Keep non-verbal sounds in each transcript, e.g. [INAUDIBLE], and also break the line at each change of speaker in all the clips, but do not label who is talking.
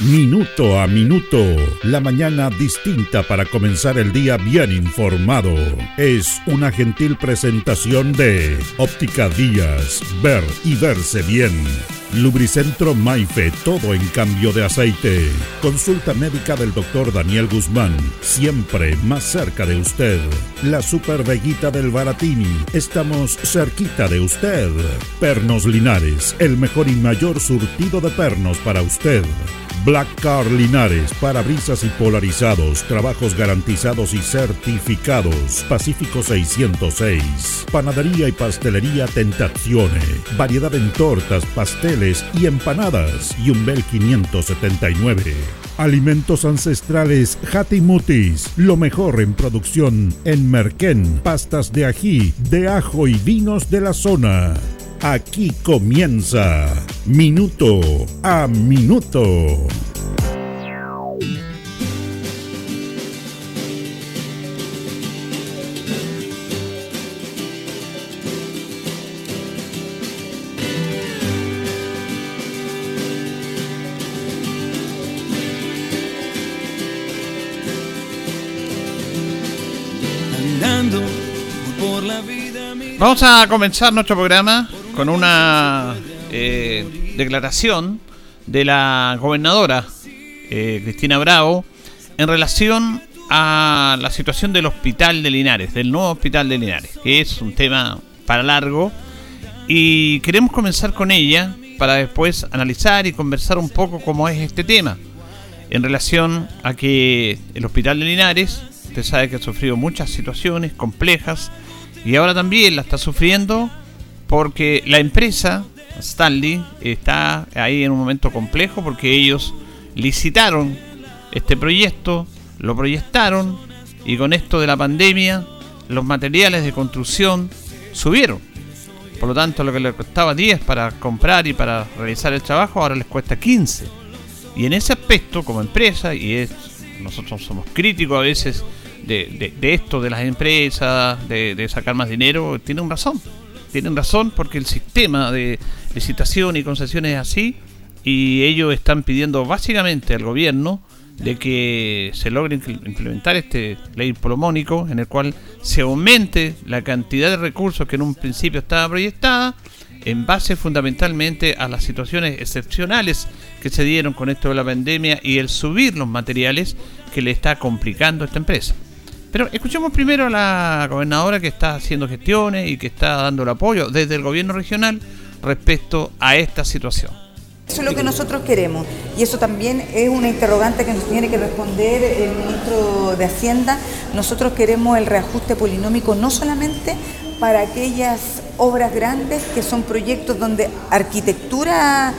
Minuto a Minuto, la mañana distinta para comenzar el día bien informado. Es una gentil presentación de Óptica Díaz, ver y verse bien. Lubricentro Maife, todo en cambio de aceite. Consulta médica del doctor Daniel Guzmán, siempre más cerca de usted. La Super Veguita del Baratini, estamos cerquita de usted. Pernos Linares, el mejor y mayor surtido de pernos para usted. Black Car Linares, parabrisas y polarizados, trabajos garantizados y certificados. Pacífico 606. Panadería y pastelería Tentazione. Variedad en tortas, pasteles y empanadas. Yumbel 579. Alimentos ancestrales Hatimutis, lo mejor en producción en Merquén, pastas de ají, de ajo y vinos de la zona. Aquí comienza Minuto a Minuto.
Vamos a comenzar nuestro programa con una eh, declaración de la gobernadora eh, Cristina Bravo en relación a la situación del hospital de Linares, del nuevo hospital de Linares, que es un tema para largo. Y queremos comenzar con ella para después analizar y conversar un poco cómo es este tema en relación a que el hospital de Linares, usted sabe que ha sufrido muchas situaciones complejas y ahora también la está sufriendo porque la empresa Stanley está ahí en un momento complejo porque ellos licitaron este proyecto, lo proyectaron y con esto de la pandemia los materiales de construcción subieron. Por lo tanto, lo que les costaba 10 para comprar y para realizar el trabajo, ahora les cuesta 15. Y en ese aspecto, como empresa, y es, nosotros somos críticos a veces de, esto, de las empresas, de, de sacar más dinero, tienen razón tienen razón porque el sistema de licitación y concesiones es así y ellos están pidiendo básicamente al gobierno de que se logre implementar este ley polomónico en el cual se aumente la cantidad de recursos que en un principio estaba proyectada en base fundamentalmente a las situaciones excepcionales que se dieron con esto de la pandemia y el subir los materiales que le está complicando a esta empresa. Pero escuchemos primero a la gobernadora que está haciendo gestiones y que está dando el apoyo desde el gobierno regional respecto a esta situación.
Eso es lo que nosotros queremos y eso también es una interrogante que nos tiene que responder el ministro de Hacienda. Nosotros queremos el reajuste polinómico no solamente para aquellas obras grandes que son proyectos donde arquitectura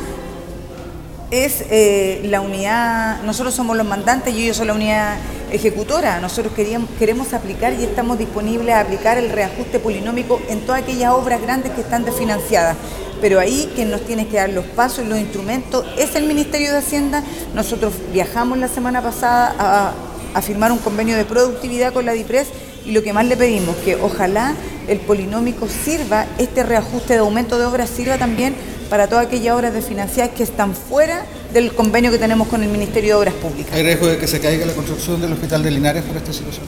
es eh, la unidad, nosotros somos los mandantes y ellos son la unidad ejecutora. Nosotros queríamos, queremos aplicar y estamos disponibles a aplicar el reajuste polinómico en todas aquellas obras grandes que están desfinanciadas. Pero ahí quien nos tiene que dar los pasos y los instrumentos es el Ministerio de Hacienda. Nosotros viajamos la semana pasada a, a firmar un convenio de productividad con la DIPRES y lo que más le pedimos, que ojalá el polinómico sirva, este reajuste de aumento de obras sirva también para todas aquellas obras desfinanciadas que están fuera del convenio que tenemos con el Ministerio de Obras Públicas.
¿Hay riesgo de que se caiga la construcción del Hospital de Linares por esta situación?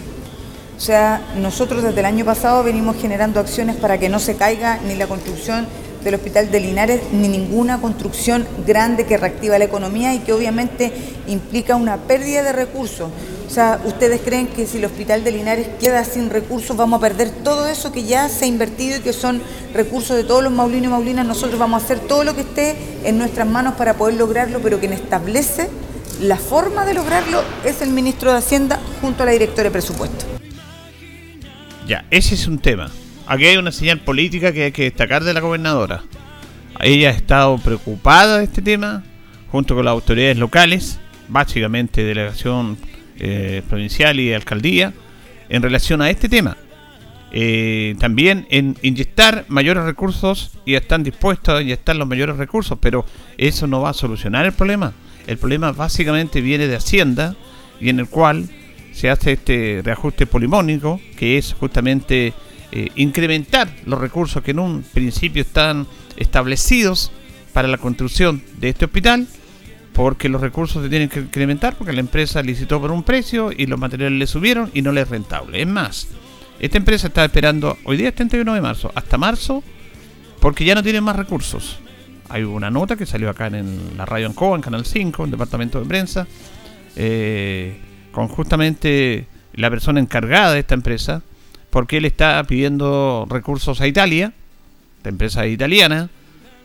O sea, nosotros desde el año pasado venimos generando acciones para que no se caiga ni la construcción del Hospital de Linares ni ninguna construcción grande que reactiva la economía y que obviamente implica una pérdida de recursos. O sea, ¿ustedes creen que si el Hospital de Linares queda sin recursos vamos a perder todo eso que ya se ha invertido y que son recursos de todos los maulinos y maulinas? Nosotros vamos a hacer todo lo que esté en nuestras manos para poder lograrlo, pero quien establece la forma de lograrlo es el ministro de Hacienda junto a la directora de presupuesto.
Ya, ese es un tema. Aquí hay una señal política que hay que destacar de la gobernadora. Ella ha estado preocupada de este tema, junto con las autoridades locales, básicamente delegación eh, provincial y alcaldía en relación a este tema. Eh, también en inyectar mayores recursos y están dispuestos a inyectar los mayores recursos, pero eso no va a solucionar el problema. El problema básicamente viene de Hacienda y en el cual se hace este reajuste polimónico, que es justamente eh, incrementar los recursos que en un principio están establecidos para la construcción de este hospital, porque los recursos se tienen que incrementar, porque la empresa licitó por un precio y los materiales le subieron y no le es rentable. Es más, esta empresa está esperando, hoy día es 31 de marzo, hasta marzo, porque ya no tienen más recursos. Hay una nota que salió acá en la radio Ancoa, en Canal 5, en el departamento de prensa, eh, con justamente la persona encargada de esta empresa, porque él está pidiendo recursos a Italia, la empresa italiana,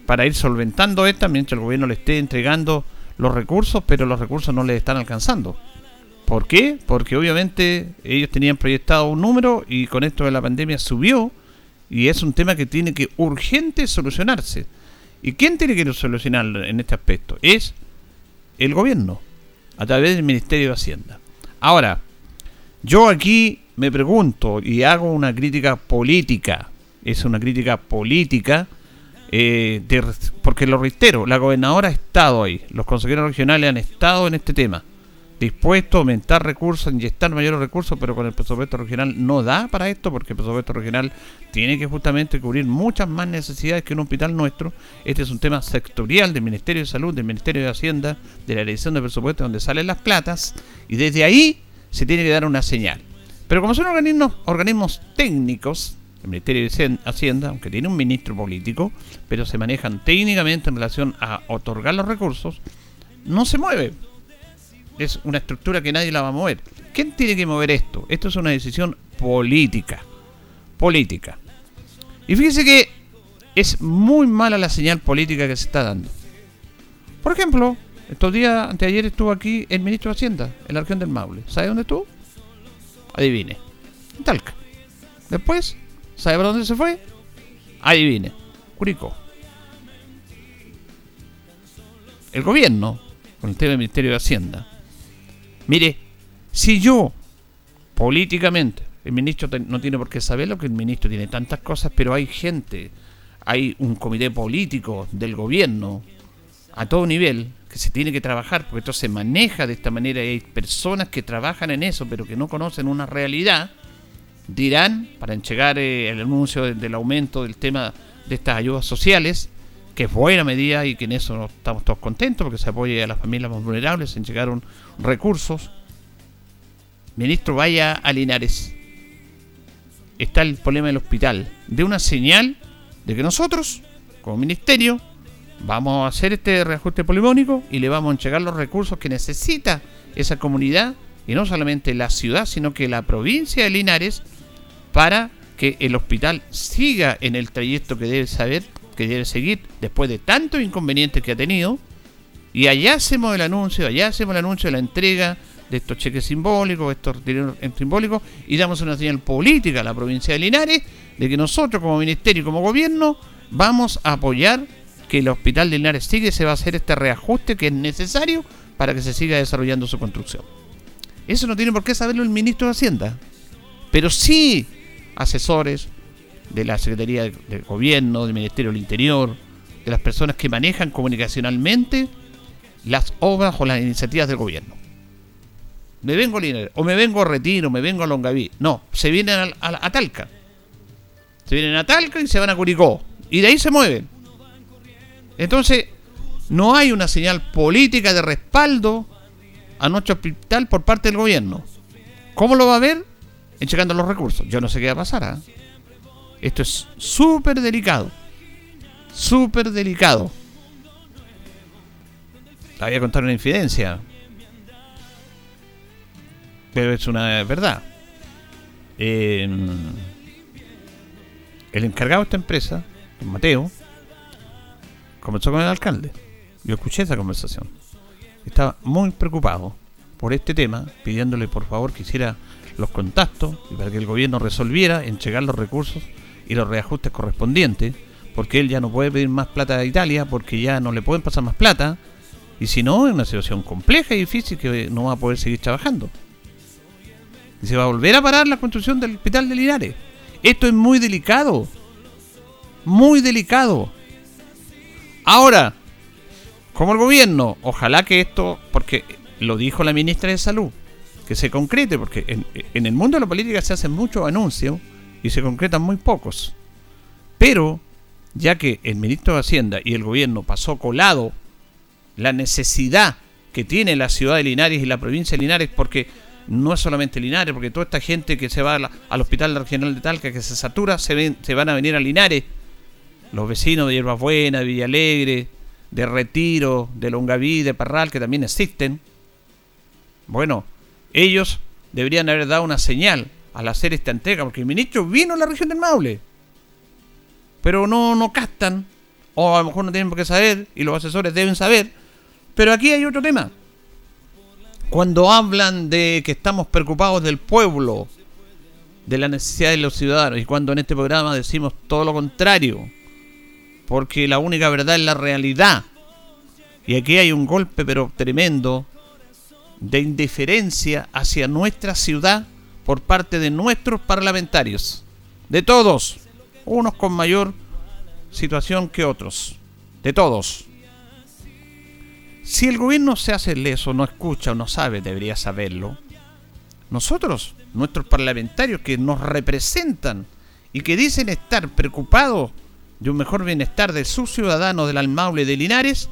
para ir solventando esta mientras el gobierno le esté entregando los recursos, pero los recursos no le están alcanzando. ¿Por qué? Porque obviamente ellos tenían proyectado un número y con esto de la pandemia subió y es un tema que tiene que urgente solucionarse. ¿Y quién tiene que solucionar en este aspecto? Es el gobierno, a través del Ministerio de Hacienda. Ahora, yo aquí me pregunto y hago una crítica política, es una crítica política, eh, porque lo reitero, la gobernadora ha estado ahí, los consejeros regionales han estado en este tema dispuesto a aumentar recursos, inyectar mayores recursos, pero con el presupuesto regional no da para esto, porque el presupuesto regional tiene que justamente cubrir muchas más necesidades que un hospital nuestro. Este es un tema sectorial del Ministerio de Salud, del Ministerio de Hacienda, de la edición de presupuesto, donde salen las platas, y desde ahí se tiene que dar una señal. Pero como son organismos, organismos técnicos, el Ministerio de Hacienda, aunque tiene un ministro político, pero se manejan técnicamente en relación a otorgar los recursos, no se mueve es una estructura que nadie la va a mover. ¿Quién tiene que mover esto? Esto es una decisión política. Política. Y fíjese que es muy mala la señal política que se está dando. Por ejemplo, estos días, anteayer estuvo aquí el ministro de Hacienda, en la del Maule. ¿Sabe dónde estuvo? Adivine. Talca. Después, ¿sabe para dónde se fue? Adivine. Curicó. El gobierno, con el tema del Ministerio de Hacienda, Mire, si yo, políticamente, el ministro no tiene por qué saberlo, que el ministro tiene tantas cosas, pero hay gente, hay un comité político del gobierno a todo nivel que se tiene que trabajar, porque esto se maneja de esta manera y hay personas que trabajan en eso, pero que no conocen una realidad, dirán, para entregar eh, el anuncio del aumento del tema de estas ayudas sociales, que es buena medida y que en eso estamos todos contentos porque se apoya a las familias más vulnerables, se llegaron recursos. Ministro, vaya a Linares. Está el problema del hospital. De una señal de que nosotros, como ministerio, vamos a hacer este reajuste polimónico y le vamos a entregar los recursos que necesita esa comunidad, y no solamente la ciudad, sino que la provincia de Linares, para que el hospital siga en el trayecto que debe saber que debe seguir después de tantos inconvenientes que ha tenido. Y allá hacemos el anuncio, allá hacemos el anuncio de la entrega de estos cheques simbólicos, estos retiros simbólicos, y damos una señal política a la provincia de Linares de que nosotros como ministerio y como gobierno vamos a apoyar que el hospital de Linares sigue, se va a hacer este reajuste que es necesario para que se siga desarrollando su construcción. Eso no tiene por qué saberlo el ministro de Hacienda, pero sí asesores, de la Secretaría de Gobierno, del Ministerio del Interior, de las personas que manejan comunicacionalmente las obras o las iniciativas del gobierno. Me vengo a Linares, o me vengo a Retiro, me vengo a Longaví. No, se vienen a, Talca. Se vienen a Talca y se van a Curicó. Y de ahí se mueven. Entonces, no hay una señal política de respaldo a nuestro hospital por parte del gobierno. ¿Cómo lo va a ver? Enchecando los recursos. Yo no sé qué va a pasar. ¿ah? Esto es súper delicado. Súper delicado. Te voy a contar una infidencia. Pero es una verdad. el encargado de esta empresa, Mateo, comenzó con el alcalde. Yo escuché esa conversación. Estaba muy preocupado por este tema, pidiéndole por favor que hiciera los contactos y para que el gobierno resolviera entregar los recursos y los reajustes correspondientes, porque él ya no puede pedir más plata a Italia, porque ya no le pueden pasar más plata, y si no, es una situación compleja y difícil que no va a poder seguir trabajando. Y se va a volver a parar la construcción del hospital de Linares. Esto es muy delicado. Muy delicado. Ahora, como el gobierno, ojalá que esto, porque lo dijo la ministra de Salud, que se concrete, porque en, en el mundo de la política se hacen muchos anuncios, y se concretan muy pocos. Pero, ya que el ministro de Hacienda y el gobierno pasó colado la necesidad que tiene la ciudad de Linares y la provincia de Linares, porque no es solamente Linares, porque toda esta gente que se va al hospital regional de Talca, que se satura, se, ven, se van a venir a Linares. Los vecinos de Hierbas Buenas, de Villalegre, de Retiro, de Longaví, de Parral, que también existen. Bueno, ellos deberían haber dado una señal al hacer esta entrega, porque el ministro vino a la región del Maule. Pero no, no captan, o a lo mejor no tienen por qué saber, y los asesores deben saber. Pero aquí hay otro tema. Cuando hablan de que estamos preocupados del pueblo, de la necesidad de los ciudadanos, y cuando en este programa decimos todo lo contrario, porque la única verdad es la realidad. Y aquí hay un golpe, pero tremendo, de indiferencia hacia nuestra ciudad por parte de nuestros parlamentarios. De todos. Unos con mayor situación que otros. De todos. Si el gobierno se hace leso, no escucha o no sabe, debería saberlo. Nosotros, nuestros parlamentarios que nos representan y que dicen estar preocupados de un mejor bienestar de sus ciudadanos del Almaule de Linares,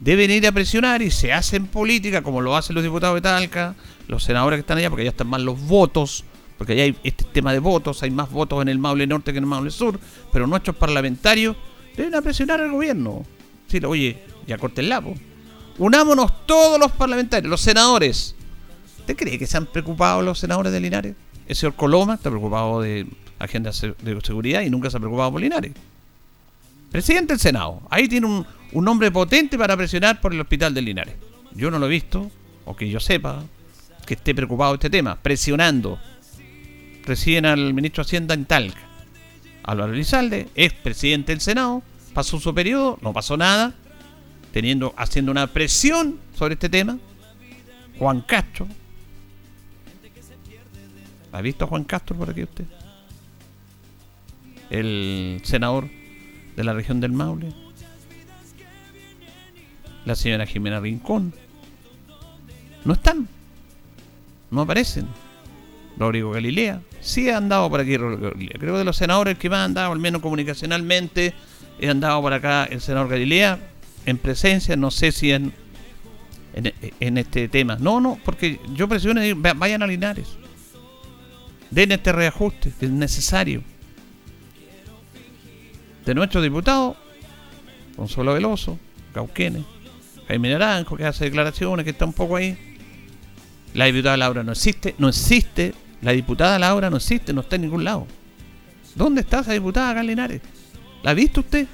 deben ir a presionar y se hacen política como lo hacen los diputados de Talca, los senadores que están allá, porque ya están más los votos, porque allá hay este tema de votos, hay más votos en el Maule Norte que en el Maule Sur, pero nuestros parlamentarios deben a presionar al gobierno. Oye, ya corten lapo. Unámonos todos los parlamentarios, los senadores. ¿Usted cree que se han preocupado los senadores de Linares? El señor Coloma está preocupado de agenda de seguridad y nunca se ha preocupado por Linares. Presidente del Senado. Ahí tiene un, un hombre potente para presionar por el hospital de Linares. Yo no lo he visto, o que yo sepa, que esté preocupado este tema, presionando. Recién al ministro de Hacienda en Talca. Álvaro Elizalde, ex presidente del Senado, pasó su periodo, no pasó nada, teniendo, haciendo una presión sobre este tema. Juan Castro. ¿Ha visto a Juan Castro por aquí usted? El senador de la región del Maule, la señora Jimena Rincón. No están, no aparecen. Rodrigo Galilea, sí ha andado por aquí. Creo que de los senadores que más han andado, al menos comunicacionalmente, he andado por acá el senador Galilea en presencia, no sé si en, en, este tema. No, no, porque yo presiono, vayan a Linares. Den este reajuste, que es necesario de nuestros diputados, Consuelo Veloso, Cauquenes, Jaime Naranjo, que hace declaraciones, que está un poco ahí. La diputada Laura no existe, no existe, la diputada Laura no existe, no está en ningún lado. ¿Dónde está esa diputada acá Linares? ¿La ha visto usted?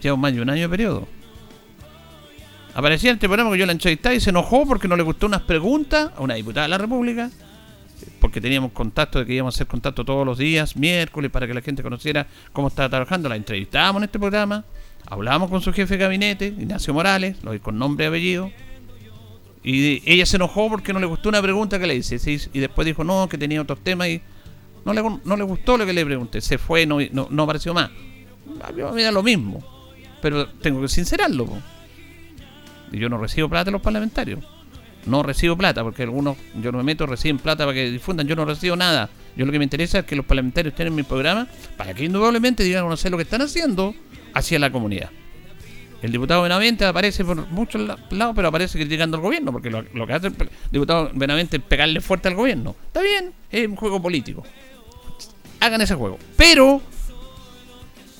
Lleva más de un año de periodo. Aparecía en este programa que yo la entrevistaba y se enojó porque no le gustó unas preguntas a una diputada de la República porque teníamos contacto de que íbamos a hacer contacto todos los días, miércoles, para que la gente conociera cómo estaba trabajando. La entrevistábamos en este programa, hablábamos con su jefe de gabinete, Ignacio Morales, lo con nombre y apellido, y ella se enojó porque no le gustó una pregunta que le hice, y después dijo no, que tenía otros temas y no le, no le gustó lo que le pregunté, se fue, no, no, apareció más. A mí me lo mismo, pero tengo que sincerarlo. Y yo no recibo plata de los parlamentarios no recibo plata, porque algunos, yo no me meto, reciben plata para que difundan, yo no recibo nada. Yo lo que me interesa es que los parlamentarios estén en mi programa para que indudablemente digan a conocer lo que están haciendo hacia la comunidad. El diputado Benavente aparece por muchos lados, pero aparece criticando al gobierno, porque lo, que hace el diputado Benavente es pegarle fuerte al gobierno. Está bien, es un juego político. Hagan ese juego. Pero,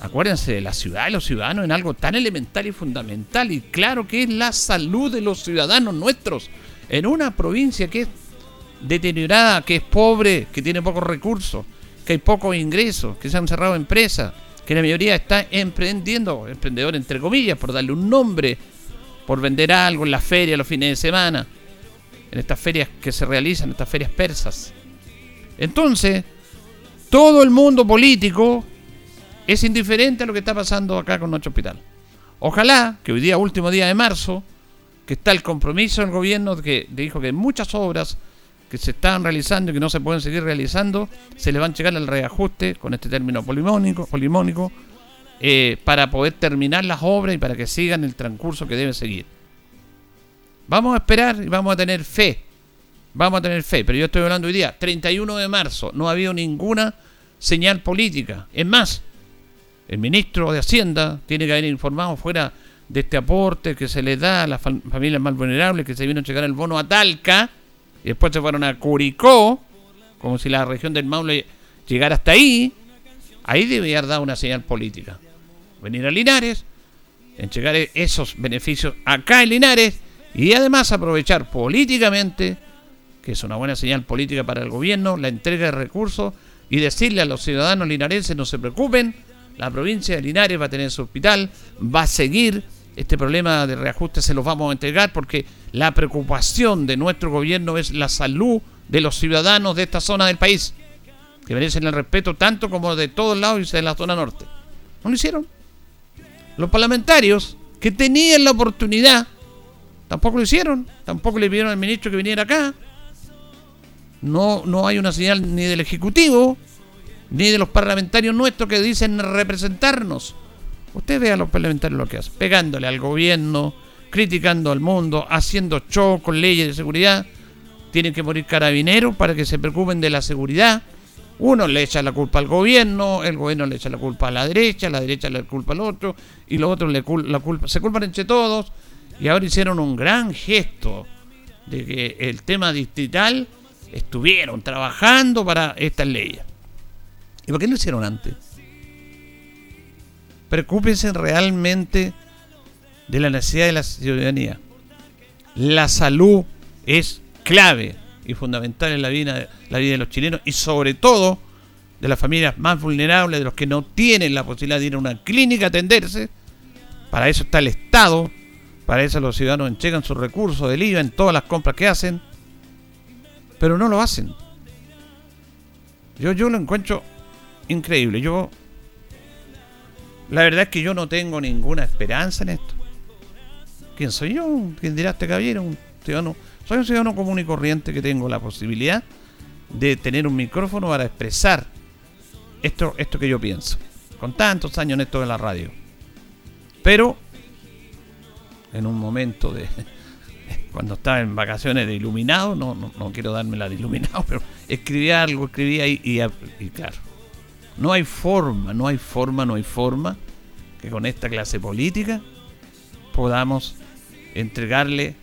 acuérdense de la ciudad y los ciudadanos en algo tan elemental y fundamental y claro que es la salud de los ciudadanos nuestros en una provincia que es deteriorada, que es pobre, que tiene pocos recursos, que hay pocos ingresos, que se han cerrado empresas, que la mayoría está emprendiendo, emprendedor entre comillas, por darle un nombre, por vender algo en las ferias los fines de semana, en estas ferias que se realizan, estas ferias persas. Entonces, todo el mundo político es indiferente a lo que está pasando acá con nuestro hospital. Ojalá que hoy día, último día de marzo, que está el compromiso del gobierno que dijo que muchas obras que se están realizando y que no se pueden seguir realizando, se le van a llegar al reajuste con este término polimónico, polimónico eh, para poder terminar las obras y para que sigan el transcurso que debe seguir. Vamos a esperar y vamos a tener fe. vamos a tener fe, pero yo estoy hablando hoy día, 31 de marzo, no ha habido ninguna señal política. Es más, el ministro de Hacienda tiene que haber informado fuera de este aporte que se le da a las familias más vulnerables, que se vino a llegar el bono a Talca, y después se fueron a Curicó, como si la región del Maule llegara hasta ahí, ahí debe haber dado una señal política. Venir a Linares, entregar esos beneficios acá en Linares, y además aprovechar políticamente, que es una buena señal política para el gobierno, la entrega de recursos y decirle a los ciudadanos linarenses no se preocupen, la provincia de Linares va a tener su hospital, va a seguir este problema de reajuste, se los vamos a entregar porque la preocupación de nuestro gobierno es la salud de los ciudadanos de esta zona del país, que merecen el respeto tanto como de todos lados y de la zona norte. No lo hicieron. Los parlamentarios que tenían la oportunidad tampoco lo hicieron, tampoco le pidieron al ministro que viniera acá. No, no hay una señal ni del Ejecutivo, ni de los parlamentarios nuestros que dicen representarnos. Usted ve a los parlamentarios lo que hacen, pegándole al gobierno, criticando al mundo, haciendo show con leyes de seguridad. Tienen que morir carabineros para que se preocupen de la seguridad. Uno le echa la culpa al gobierno, el gobierno le echa la culpa a la derecha, la derecha le culpa al otro, y los otros le la culpa, se culpan entre todos. Y ahora hicieron un gran gesto de que el tema distrital estuvieron trabajando para estas leyes. ¿Y por qué no lo hicieron antes? Preocúpense realmente de la necesidad de la ciudadanía. La salud es clave y fundamental en la vida, la vida de los chilenos y sobre todo de las familias más vulnerables, de los que no tienen la posibilidad de ir a una clínica a atenderse. Para eso está el Estado, para eso los ciudadanos entregan sus recursos del IVA en todas las compras que hacen, pero no lo hacen. Yo, yo lo encuentro increíble. Yo, la verdad es que yo no tengo ninguna esperanza en esto. ¿Quién soy yo? ¿Quién dirá este caballero? Soy un ciudadano común y corriente que tengo la posibilidad de tener un micrófono para expresar esto, esto que yo pienso. Con tantos años en esto de la radio. Pero, en un momento de, [LAUGHS] cuando estaba en vacaciones de iluminado, no, no, quiero darme la de iluminado, [LAUGHS] pero escribía algo, escribía y, y, claro, no hay forma, no hay forma, no hay forma que con esta clase política podamos entregarle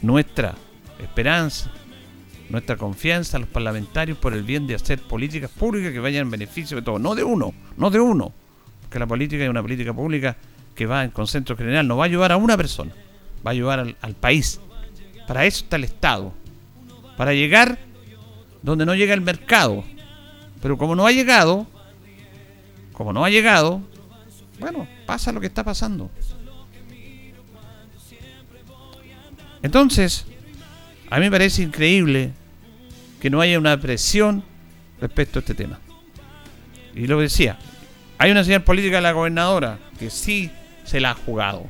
nuestra esperanza, nuestra confianza a los parlamentarios por el bien de hacer políticas públicas que vayan en beneficio de todos, no de uno, no de uno, porque la política es una política pública que va en consenso general, no va a ayudar a una persona va a ayudar al, país. Para eso está el Estado. Para llegar donde no llega el mercado. Pero como no ha llegado, como no ha llegado, bueno, pasa lo que está pasando. Entonces, a mí me parece increíble que no haya una presión respecto a este tema. Y lo decía, hay una señal política de la gobernadora que sí se la ha jugado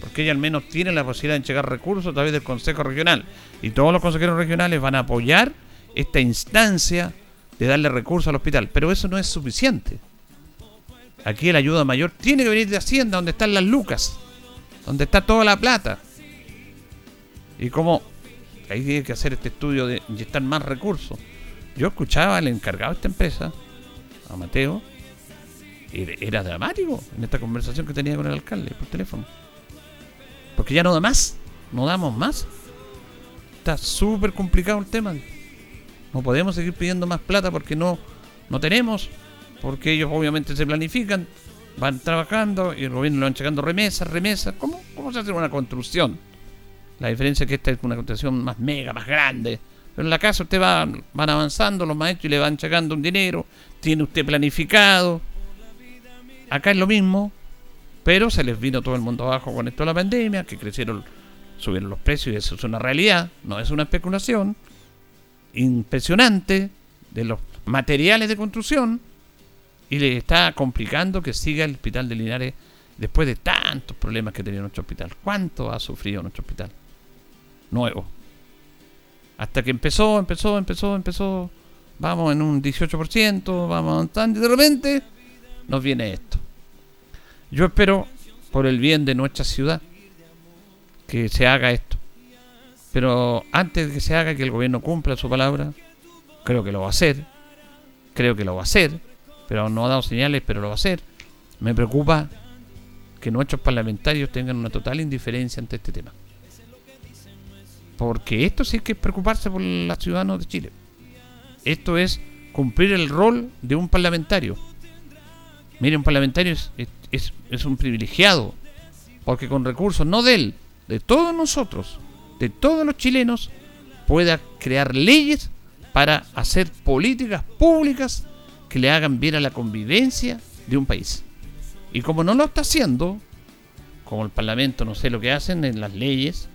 porque ella al menos tiene la posibilidad de entregar recursos a través del Consejo Regional. Y todos los consejeros regionales van a apoyar esta instancia de darle recursos al hospital. Pero eso no es suficiente. Aquí la ayuda mayor tiene que venir de Hacienda, donde están las lucas, donde está toda la plata. Y como ahí tiene que hacer este estudio de inyectar más recursos. Yo escuchaba al encargado de esta empresa, a Mateo, era dramático en esta conversación que tenía con el alcalde por teléfono. Porque ya no da más. No damos más. Está súper complicado el tema. No podemos seguir pidiendo más plata porque no, no tenemos. Porque ellos obviamente se planifican, van trabajando y el gobierno lo van llegando remesas, remesas. ¿Cómo, ¿Cómo se hace una construcción? La diferencia es que esta es una construcción más mega, más grande. Pero en la casa usted va, van avanzando los maestros y le van llegando un dinero. Tiene usted planificado. Acá es lo mismo. Pero se les vino todo el mundo abajo con esto de la pandemia, que crecieron, subieron los precios y eso es una realidad, no es una especulación. Impresionante de los materiales de construcción y le está complicando que siga el hospital de Linares después de tantos problemas que tenía nuestro hospital. ¿Cuánto ha sufrido nuestro hospital? Nuevo. Hasta que empezó, empezó, empezó, empezó. Vamos en un 18%, vamos avanzando y de repente nos viene esto. Yo espero, por el bien de nuestra ciudad, que se haga esto. Pero antes de que se haga que el gobierno cumpla su palabra, creo que lo va a hacer, creo que lo va a hacer, pero no ha dado señales, pero lo va a hacer. Me preocupa que nuestros parlamentarios tengan una total indiferencia ante este tema. Porque esto sí que es preocuparse por los ciudadanos de Chile. Esto es cumplir el rol de un parlamentario. Mire, un parlamentario es, es, es un privilegiado, porque con recursos, no de él, de todos nosotros, de todos los chilenos, pueda crear leyes para hacer políticas públicas que le hagan bien a la convivencia de un país. Y como no lo está haciendo, como el Parlamento no sé lo que hacen en las leyes,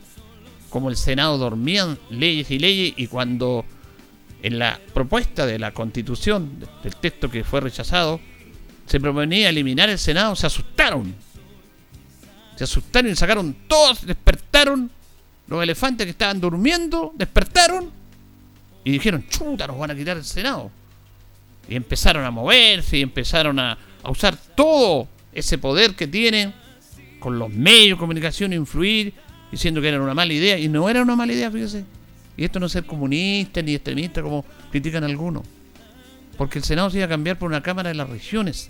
como el Senado dormían leyes y leyes y cuando en la propuesta de la constitución, del texto que fue rechazado, se proponía eliminar el Senado, se asustaron. Se asustaron y sacaron todos, despertaron los elefantes que estaban durmiendo, despertaron y dijeron, chuta, nos van a quitar el Senado. Y empezaron a moverse y empezaron a, usar todo ese poder que tienen con los medios de comunicación, influir, diciendo que era una mala idea. Y no era una mala idea, fíjese. Y esto no es ser comunista ni extremista como critican algunos. Porque el Senado se iba a cambiar por una Cámara de las Regiones.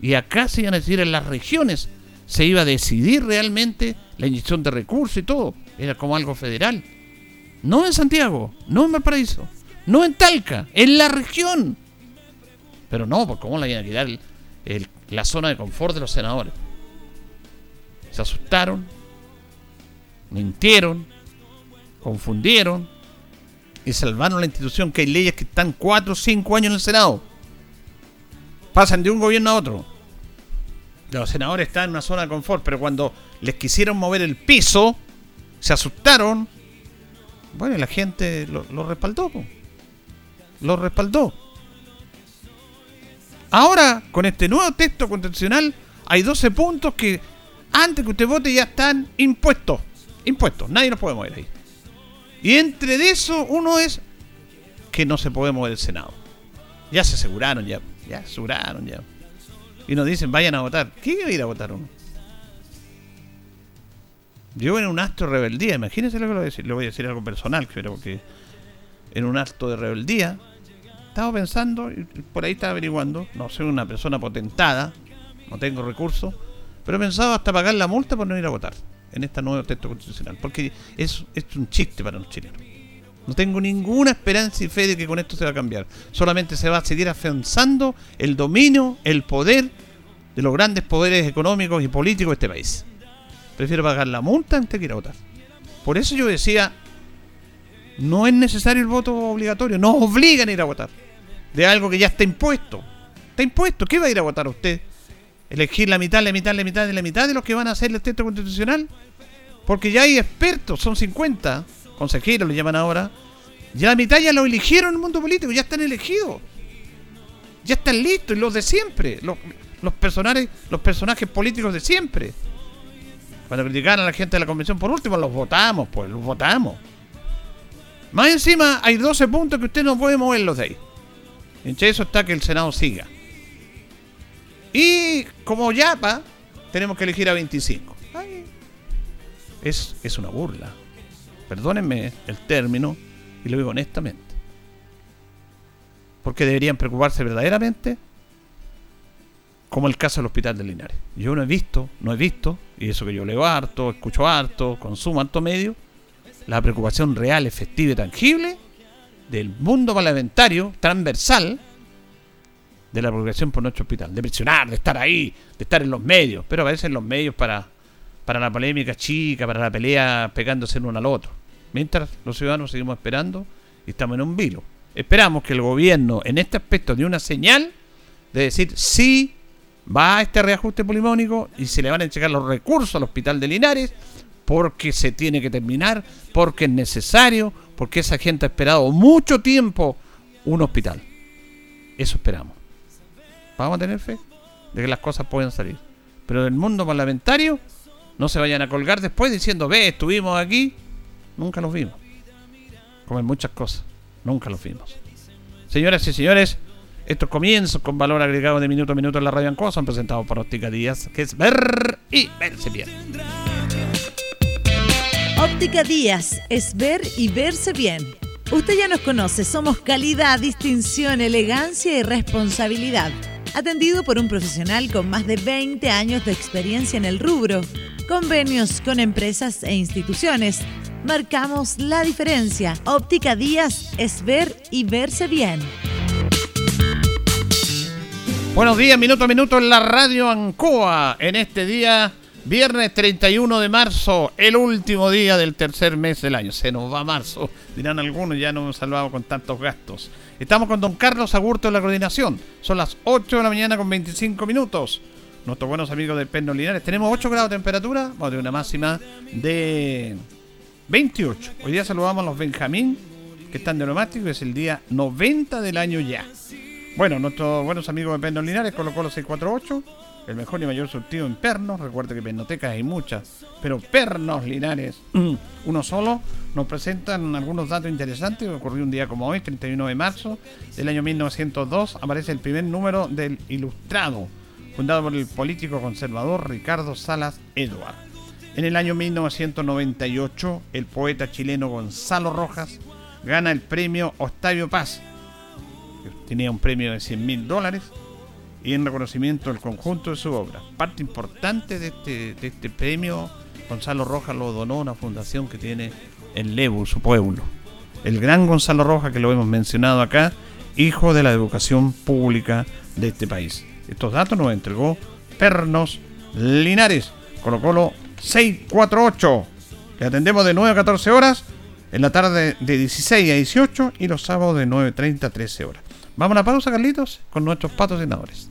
Y acá se iban a decir en las regiones se iba a decidir realmente la inyección de recursos y todo. Era como algo federal. No en Santiago, no en Valparaíso, no en Talca, en la región. Pero no, porque ¿cómo le iban a quitar la zona de confort de los senadores. Se asustaron, mintieron, confundieron y salvaron la institución, que hay leyes que están 4 o 5 años en el Senado. Pasan de un gobierno a otro. Los senadores están en una zona de confort, pero cuando les quisieron mover el piso, se asustaron. Bueno, la gente lo, lo respaldó. Lo respaldó. Ahora, con este nuevo texto constitucional, hay 12 puntos que antes que usted vote ya están impuestos. Impuestos, nadie los puede mover ahí. Y entre de eso, uno es que no se puede mover el Senado. Ya se aseguraron, ya, ya aseguraron, ya. Y nos dicen, vayan a votar. ¿Qué iba a ir a votar uno? Yo en un acto de rebeldía, imagínense lo que le voy a decir, le voy a decir algo personal, pero que en un acto de rebeldía estaba pensando, y por ahí estaba averiguando, no soy una persona potentada, no tengo recursos, pero pensaba hasta pagar la multa por no ir a votar en este nuevo texto constitucional, porque es, es un chiste para los chilenos. No tengo ninguna esperanza y fe de que con esto se va a cambiar. Solamente se va a seguir afianzando el dominio, el poder de los grandes poderes económicos y políticos de este país. Prefiero pagar la multa antes que ir a votar. Por eso yo decía, no es necesario el voto obligatorio, no obligan a ir a votar de algo que ya está impuesto. Está impuesto. ¿Qué va a ir a votar usted? ¿Elegir la mitad, la mitad, la mitad la mitad de los que van a hacer el texto constitucional? Porque ya hay expertos, son 50 consejeros, le llaman ahora. Ya la mitad ya lo eligieron en el mundo político, ya están elegidos. Ya están listos, los de siempre, los, personajes, los personajes políticos de siempre. Cuando criticaron a la gente de la convención, por último los votamos, pues los votamos. Más encima hay 12 puntos que usted no puede moverlos de ahí. Entre eso está que el Senado siga. Y como Yapa, tenemos que elegir a 25. es, es una burla. Perdónenme el término, y lo digo honestamente. Porque deberían preocuparse verdaderamente, como el caso del Hospital de Linares. Yo no he visto, no he visto, y eso que yo leo harto, escucho harto, consumo harto medio, la preocupación real, efectiva y tangible del mundo parlamentario transversal de la preocupación por nuestro hospital, de presionar, de estar ahí, de estar en los medios, pero a veces en los medios para, para la polémica chica, para la pelea pegándose en uno al otro. Mientras los ciudadanos seguimos esperando y estamos en un vilo. Esperamos que el gobierno en este aspecto dé una señal de decir sí va a este reajuste polimónico y se le van a entregar los recursos al hospital de Linares porque se tiene que terminar, porque es necesario, porque esa gente ha esperado mucho tiempo un hospital. Eso esperamos. Vamos a tener fe de que las cosas pueden salir. Pero del mundo parlamentario no se vayan a colgar después diciendo, ve, estuvimos aquí. Nunca los vimos. Como en muchas cosas. Nunca los vimos. Señoras y señores, estos comienzos con valor agregado de minuto a minuto en la radio Ancoa son presentados por Óptica Díaz, que es ver y verse bien.
Óptica Díaz es ver y verse bien. Usted ya nos conoce, somos calidad, distinción, elegancia y responsabilidad. Atendido por un profesional con más de 20 años de experiencia en el rubro. Convenios con empresas e instituciones. Marcamos la diferencia. Óptica Díaz es ver y verse bien.
Buenos días, minuto a minuto en la radio Ancoa. En este día Viernes 31 de marzo, el último día del tercer mes del año. Se nos va marzo, dirán algunos, ya no hemos salvado con tantos gastos. Estamos con don Carlos Agurto de la coordinación. Son las 8 de la mañana con 25 minutos. Nuestros buenos amigos de Perno Linares. Tenemos 8 grados de temperatura, vamos a una máxima de 28. Hoy día saludamos a los Benjamín, que están de neumático, es el día 90 del año ya. Bueno, nuestros buenos amigos de Perno Linares colocó los 648 el mejor y mayor surtido en pernos. Recuerde que pernotecas hay muchas, pero pernos linares, [CLEARS THROAT] uno solo, nos presentan algunos datos interesantes. Ocurrió un día como hoy, 31 de marzo del año 1902, aparece el primer número del Ilustrado, fundado por el político conservador Ricardo Salas Edward. En el año 1998, el poeta chileno Gonzalo Rojas gana el premio Octavio Paz, tenía un premio de 100 mil dólares y en reconocimiento del conjunto de su obra. Parte importante de este, de este premio, Gonzalo Rojas lo donó a una fundación que tiene en Lebu, su pueblo. El gran Gonzalo Rojas, que lo hemos mencionado acá, hijo de la educación pública de este país. Estos datos nos entregó Pernos Linares, Colo Colo 648. Le atendemos de 9 a 14 horas, en la tarde de 16 a 18 y los sábados de 9.30 a 13 horas. Vamos a la pausa, Carlitos, con nuestros patrocinadores.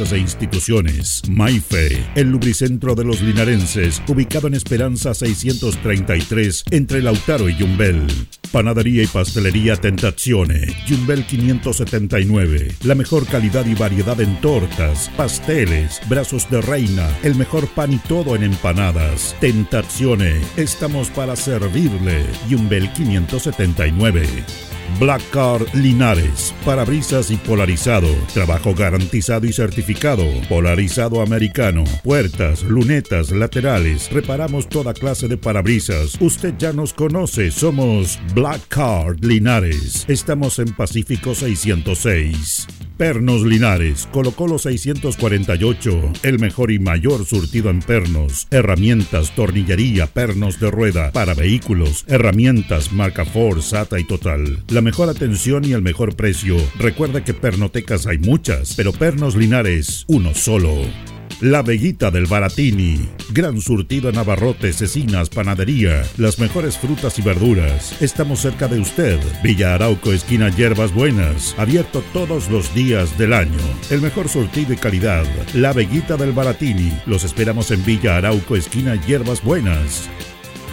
e instituciones. Maife, el lubricentro de los linarenses, ubicado en Esperanza 633, entre Lautaro y Yumbel. Panadería y pastelería Tentazione, Yumbel 579. La mejor calidad y variedad en tortas, pasteles, brazos de reina, el mejor pan y todo en empanadas. Tentazione, estamos para servirle. Yumbel 579. Black Car Linares, parabrisas y polarizado, trabajo garantizado y certificado, polarizado americano, puertas, lunetas, laterales, reparamos toda clase de parabrisas. Usted ya nos conoce, somos Card Linares. Estamos en Pacífico 606. Pernos Linares, colocó los 648, el mejor y mayor surtido en pernos, herramientas, tornillería, pernos de rueda, para vehículos, herramientas, marca Ford, SATA y Total. La mejor atención y el mejor precio. Recuerda que pernotecas hay muchas, pero Pernos Linares, uno solo. La Veguita del Baratini. Gran surtido en abarrotes, cecinas, panadería. Las mejores frutas y verduras. Estamos cerca de usted. Villa Arauco, esquina Hierbas Buenas. Abierto todos los días del año. El mejor surtido y calidad. La Veguita del Baratini. Los esperamos en Villa Arauco, esquina Hierbas Buenas.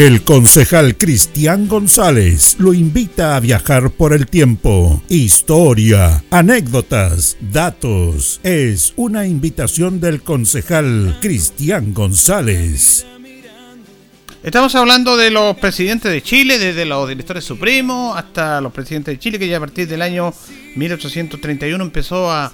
El concejal Cristian González lo invita a viajar por el tiempo. Historia, anécdotas, datos. Es una invitación del concejal Cristian González.
Estamos hablando de los presidentes de Chile, desde los directores supremos hasta los presidentes de Chile, que ya a partir del año 1831 empezó a,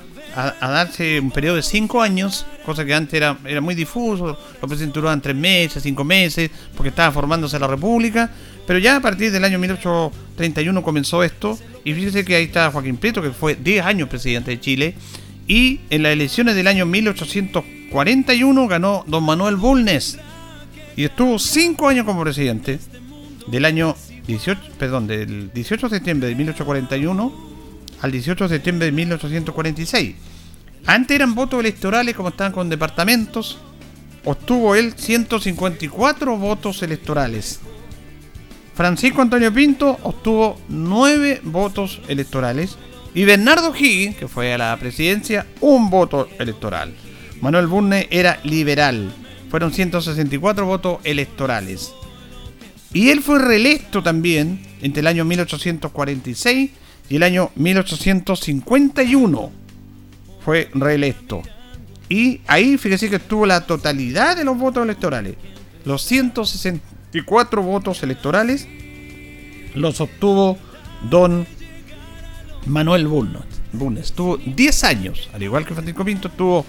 darse un periodo de cinco años, cosa que antes era, era muy difuso, los presidentes duraban tres meses, cinco meses, porque estaba formándose la República, pero ya a partir del año 1831 comenzó esto, y fíjese que ahí está Joaquín Prieto, que fue 10 años presidente de Chile, y en las elecciones del año 1841 ganó don Manuel Bulnes, y estuvo cinco años como presidente, del año 18, perdón, del 18 de septiembre de 1841 al 18 de septiembre de 1846. Antes eran votos electorales como estaban con departamentos. Obtuvo él 154 votos electorales. Francisco Antonio Pinto obtuvo 9 votos electorales. Y Bernardo Higgins, que fue a la presidencia, un voto electoral. Manuel Burne era liberal fueron 164 votos electorales. Y él fue reelecto también entre el año 1846 y el año 1851. Fue reelecto. Y ahí fíjese que tuvo la totalidad de los votos electorales. Los 164 votos electorales los obtuvo don Manuel Bulnes. Tuvo 10 años, al igual que Francisco Pinto, tuvo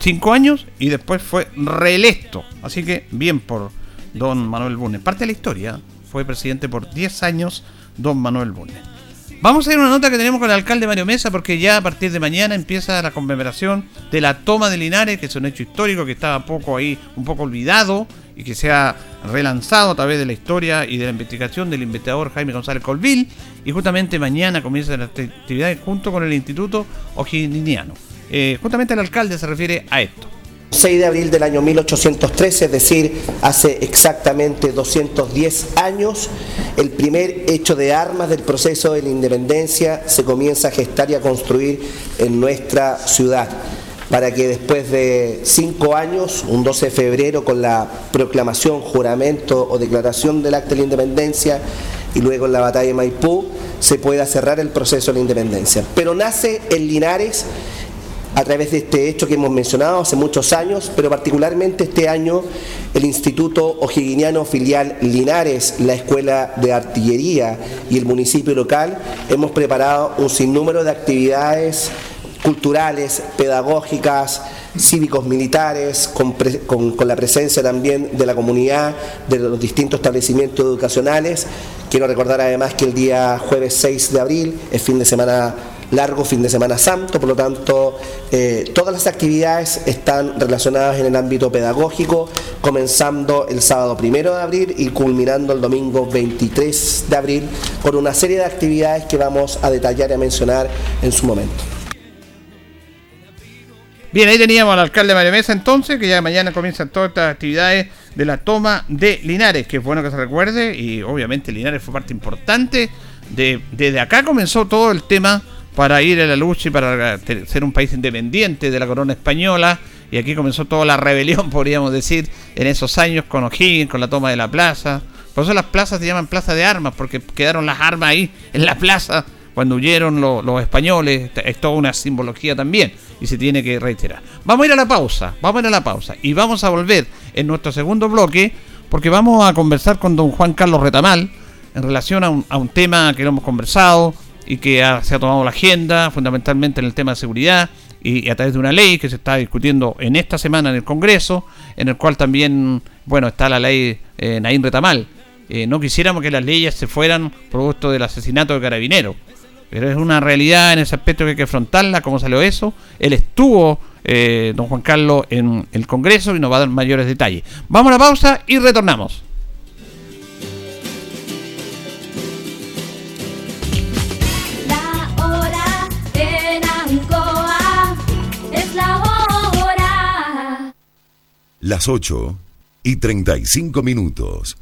cinco años y después fue reelecto. Así que bien por don Manuel Bulnes. Parte de la historia, fue presidente por 10 años don Manuel Bulnes. Vamos a ir a una nota que tenemos con el alcalde Mario Mesa porque ya a partir de mañana empieza la conmemoración de la toma de Linares, que es un hecho histórico que estaba poco ahí, un poco olvidado y que se ha relanzado a través de la historia y de la investigación del investigador Jaime González Colville. Y justamente mañana comienza la actividad junto con el Instituto O'Higginiano. Eh, justamente el alcalde se refiere a esto.
6 de abril del año 1813, es decir, hace exactamente 210 años, el primer hecho de armas del proceso de la independencia se comienza a gestar y a construir en nuestra ciudad, para que después de cinco años, un 12 de febrero, con la proclamación, juramento o declaración del acta de la independencia, y luego en la batalla de Maipú, se pueda cerrar el proceso de la independencia. Pero nace en Linares a través de este hecho que hemos mencionado hace muchos años, pero particularmente este año el Instituto O'Higginiano Filial Linares, la Escuela de Artillería y el municipio local hemos preparado un sinnúmero de actividades culturales, pedagógicas, cívicos militares, con, con, la presencia también de la comunidad, de los distintos establecimientos educacionales. Quiero recordar además que el día jueves 6 de abril es fin de semana largo fin de Semana Santo, por lo tanto eh, todas las actividades están relacionadas en el ámbito pedagógico, comenzando el sábado primero de abril y culminando el domingo 23 de abril con una serie de actividades que vamos a detallar y a mencionar en su momento.
Bien, ahí teníamos al alcalde Mario Mesa entonces, que ya mañana comienzan todas estas actividades de la toma de Linares, que es bueno que se recuerde, y obviamente Linares fue parte importante de, desde acá comenzó todo el tema para ir a la lucha y para ser un país independiente de la corona española. Y aquí comenzó toda la rebelión, [LAUGHS] podríamos decir, en esos años con O'Higgins, con la toma de la plaza. Por eso las plazas se llaman plaza de armas, porque quedaron las armas ahí [LAUGHS] en la plaza cuando huyeron los españoles. Es toda una simbología también y se tiene que reiterar. Vamos a ir a la pausa, vamos a ir a la pausa y vamos a volver en nuestro segundo bloque porque vamos a conversar con don Juan Carlos Retamal en relación a un, a un tema que lo hemos conversado, y que se ha tomado la agenda fundamentalmente en el tema de seguridad y, a través de una ley que se está discutiendo en esta semana en el Congreso, en el cual también, bueno, está la ley eh, Naín Retamal. Eh, no quisiéramos que las leyes se fueran producto del asesinato de carabineros, pero es una realidad en ese aspecto que hay que afrontarla, cómo salió eso. Él estuvo, eh, don Juan Carlos, en el Congreso y nos va a dar mayores detalles. Vamos a la pausa y retornamos.
Las 8 y 35 minutos.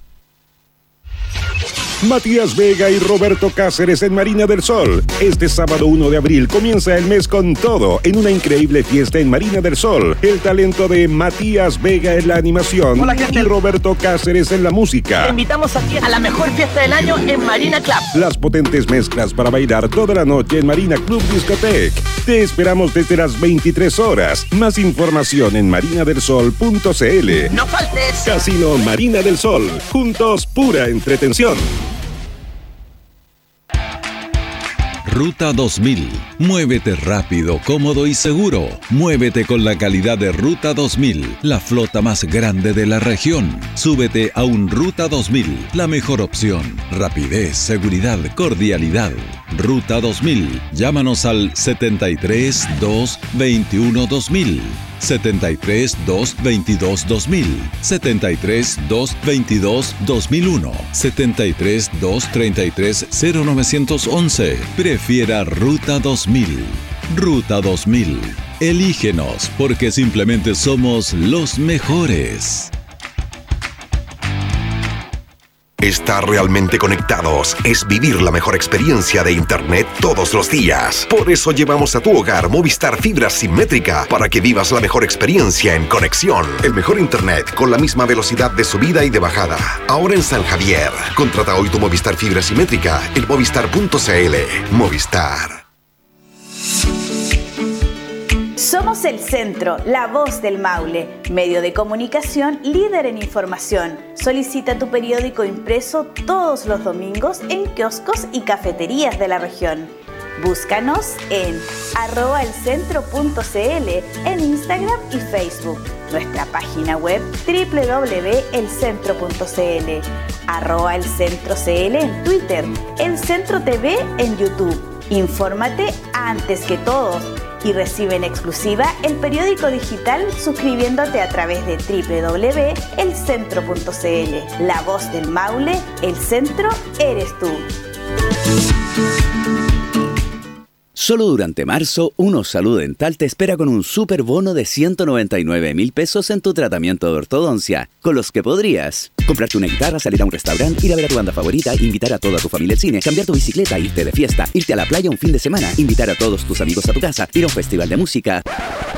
Matías Vega y Roberto Cáceres en Marina del Sol. Este sábado 1 de abril comienza el mes con todo en una increíble fiesta en Marina del Sol. El talento de Matías Vega en la animación y Roberto Cáceres en la música.
Te invitamos aquí a la mejor fiesta del año en Marina Club.
Las potentes mezclas para bailar toda la noche en Marina Club Discotec. Te esperamos desde las 23 horas. Más información en marinadelsol.cl.
No faltes.
Casino Marina del Sol. Juntos, pura entretención.
Ruta 2000. Muévete rápido, cómodo y seguro. Muévete con la calidad de Ruta 2000, la flota más grande de la región. Súbete a un Ruta 2000, la mejor opción. Rapidez, seguridad, cordialidad. Ruta 2000. Llámanos al 73 2 21 2000. 73 222 2000, 73 222 2001, 73 233 0911. Prefiera Ruta 2000. Ruta 2000. Elígenos porque simplemente somos los mejores.
Estar realmente conectados es vivir la mejor experiencia de Internet todos los días. Por eso llevamos a tu hogar Movistar Fibra Simétrica para que vivas la mejor experiencia en conexión. El mejor Internet con la misma velocidad de subida y de bajada. Ahora en San Javier. Contrata hoy tu Movistar Fibra Simétrica en movistar.cl. Movistar.
Somos el centro, la voz del Maule, medio de comunicación líder en información. Solicita tu periódico impreso todos los domingos en kioscos y cafeterías de la región. Búscanos en arroba elcentro.cl en Instagram y Facebook. Nuestra página web www.elcentro.cl arroba elcentro.cl en Twitter, El Centro TV en YouTube. Infórmate antes que todos y recibe en exclusiva el periódico digital suscribiéndote a través de www.elcentro.cl. La voz del Maule, el centro eres tú.
Solo durante marzo, Uno Salud Dental te espera con un super bono de 199 mil pesos en tu tratamiento de ortodoncia, con los que podrías comprarte una guitarra, salir a un restaurante, ir a ver a tu banda favorita, invitar a toda tu familia al cine, cambiar tu bicicleta, irte de fiesta, irte a la playa un fin de semana, invitar a todos tus amigos a tu casa, ir a un festival de música.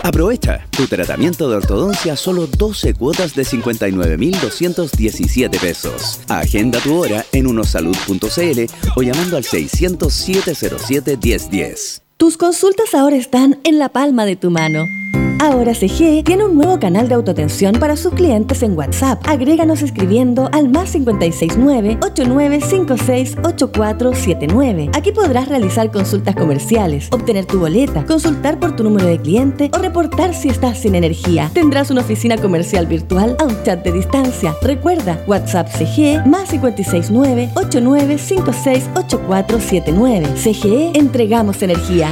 Aprovecha tu tratamiento de ortodoncia solo 12 cuotas de 59.217 pesos. Agenda tu hora en unosalud.cl o llamando al 600 707 1010.
Tus consultas ahora están en la palma de tu mano. Ahora CG tiene un nuevo canal de autoatención para sus clientes en WhatsApp. Agréganos escribiendo al más 569-8956-8479. Aquí podrás realizar consultas comerciales, obtener tu boleta, consultar por tu número de cliente o reportar si estás sin energía. Tendrás una oficina comercial virtual a un chat de distancia. Recuerda, WhatsApp CG más 569-8956-8479. CGE entregamos energía.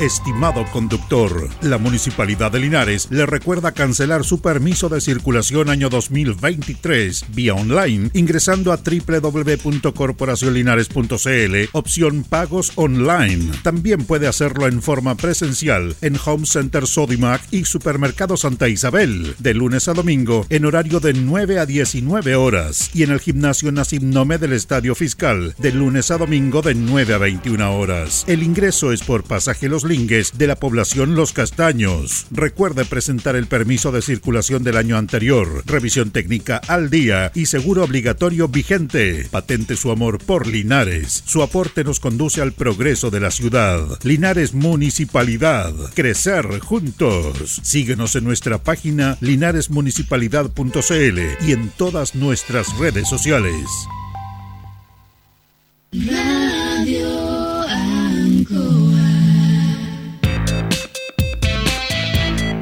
Estimado conductor, la Municipalidad de Linares le recuerda cancelar su permiso de circulación año 2023 vía online ingresando a www.corporacionlinares.cl opción pagos online. También puede hacerlo en forma presencial en Home Center Sodimac y Supermercado Santa Isabel de lunes a domingo en horario de 9 a 19 horas y en el Gimnasio Nome del Estadio Fiscal de lunes a domingo de 9 a 21 horas. El ingreso es por pasaje Los de la población Los Castaños. Recuerde presentar el permiso de circulación del año anterior, revisión técnica al día y seguro obligatorio vigente. Patente su amor por Linares. Su aporte nos conduce al progreso de la ciudad. Linares Municipalidad. Crecer juntos. Síguenos en nuestra página linaresmunicipalidad.cl y en todas nuestras redes sociales.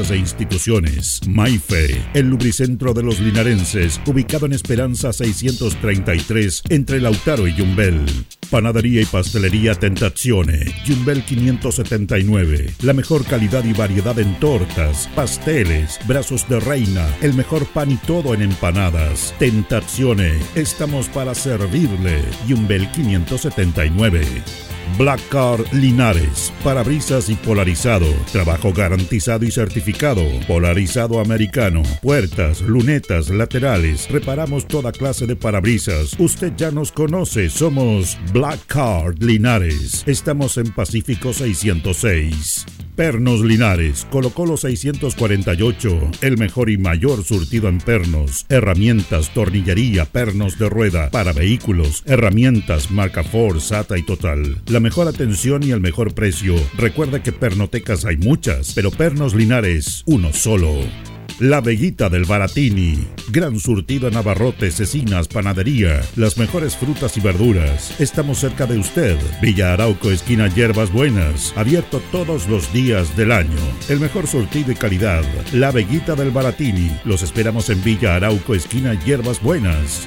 empresas e instituciones. Maife, el lubricentro de los linarenses, ubicado en Esperanza 633 entre Lautaro y Yumbel. Panadería y pastelería Tentazione, Yumbel 579. La mejor calidad y variedad en tortas, pasteles, brazos de reina, el mejor pan y todo en empanadas. Tentazione, estamos para servirle. Yumbel 579. Black Car Linares, parabrisas y polarizado, trabajo garantizado y certificado, polarizado americano, puertas, lunetas, laterales, reparamos toda clase de parabrisas. Usted ya nos conoce, somos Black Car Linares. Estamos en Pacífico 606. Pernos Linares, Colo Colo 648, el mejor y mayor surtido en pernos, herramientas, tornillería, pernos de rueda, para vehículos, herramientas, marca Ford, SATA y Total. Mejor atención y el mejor precio. Recuerda que pernotecas hay muchas, pero Pernos Linares, uno solo. La Veguita del Baratini. Gran surtido en abarrotes, cecinas, panadería. Las mejores frutas y verduras. Estamos cerca de usted. Villa Arauco, esquina Hierbas Buenas. Abierto todos los días del año. El mejor surtido y calidad. La Veguita del Baratini. Los esperamos en Villa Arauco, esquina Hierbas Buenas.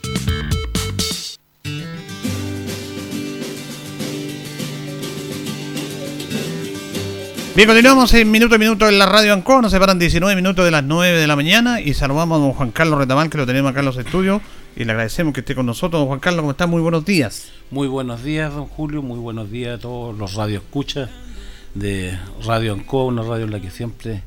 Bien, continuamos en minuto a minuto en la radio Ancó. Nos separan 19 minutos de las 9 de la mañana y saludamos a don Juan Carlos Retamal, que lo tenemos acá en los estudios. Y le agradecemos que esté con nosotros. Don Juan Carlos, ¿cómo está? Muy buenos días.
Muy buenos días, don Julio. Muy buenos días a todos los radioescuchas de Radio Ancó, una radio en la que siempre,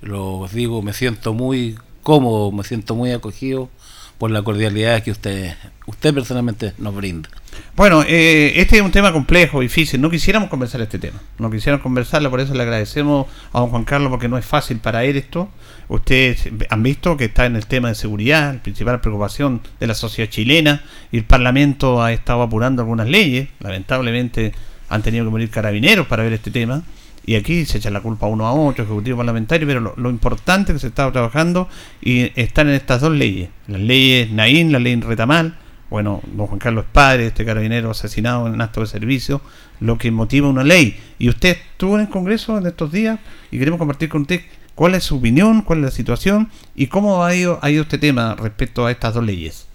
lo digo, me siento muy cómodo, me siento muy acogido por la cordialidad que usted, usted personalmente nos brinda.
Bueno, eh, este es un tema complejo, difícil. No quisiéramos conversar este tema. No quisiéramos conversarlo, por eso le agradecemos a don Juan Carlos porque no es fácil para él esto. Ustedes han visto que está en el tema de seguridad, la principal preocupación de la sociedad chilena. Y el Parlamento ha estado apurando algunas leyes. Lamentablemente han tenido que morir carabineros para ver este tema y aquí se echa la culpa uno a otro, ejecutivo parlamentario, pero lo, importante es que se está trabajando y están en estas dos leyes, las leyes Naín, la ley Retamal, bueno, don Juan Carlos padre, este carabinero asesinado en acto de servicio, lo que motiva una ley. Y usted estuvo en el Congreso en estos días y queremos compartir con usted cuál es su opinión, cuál es la situación y cómo ha ido, ha ido este tema respecto a estas dos leyes.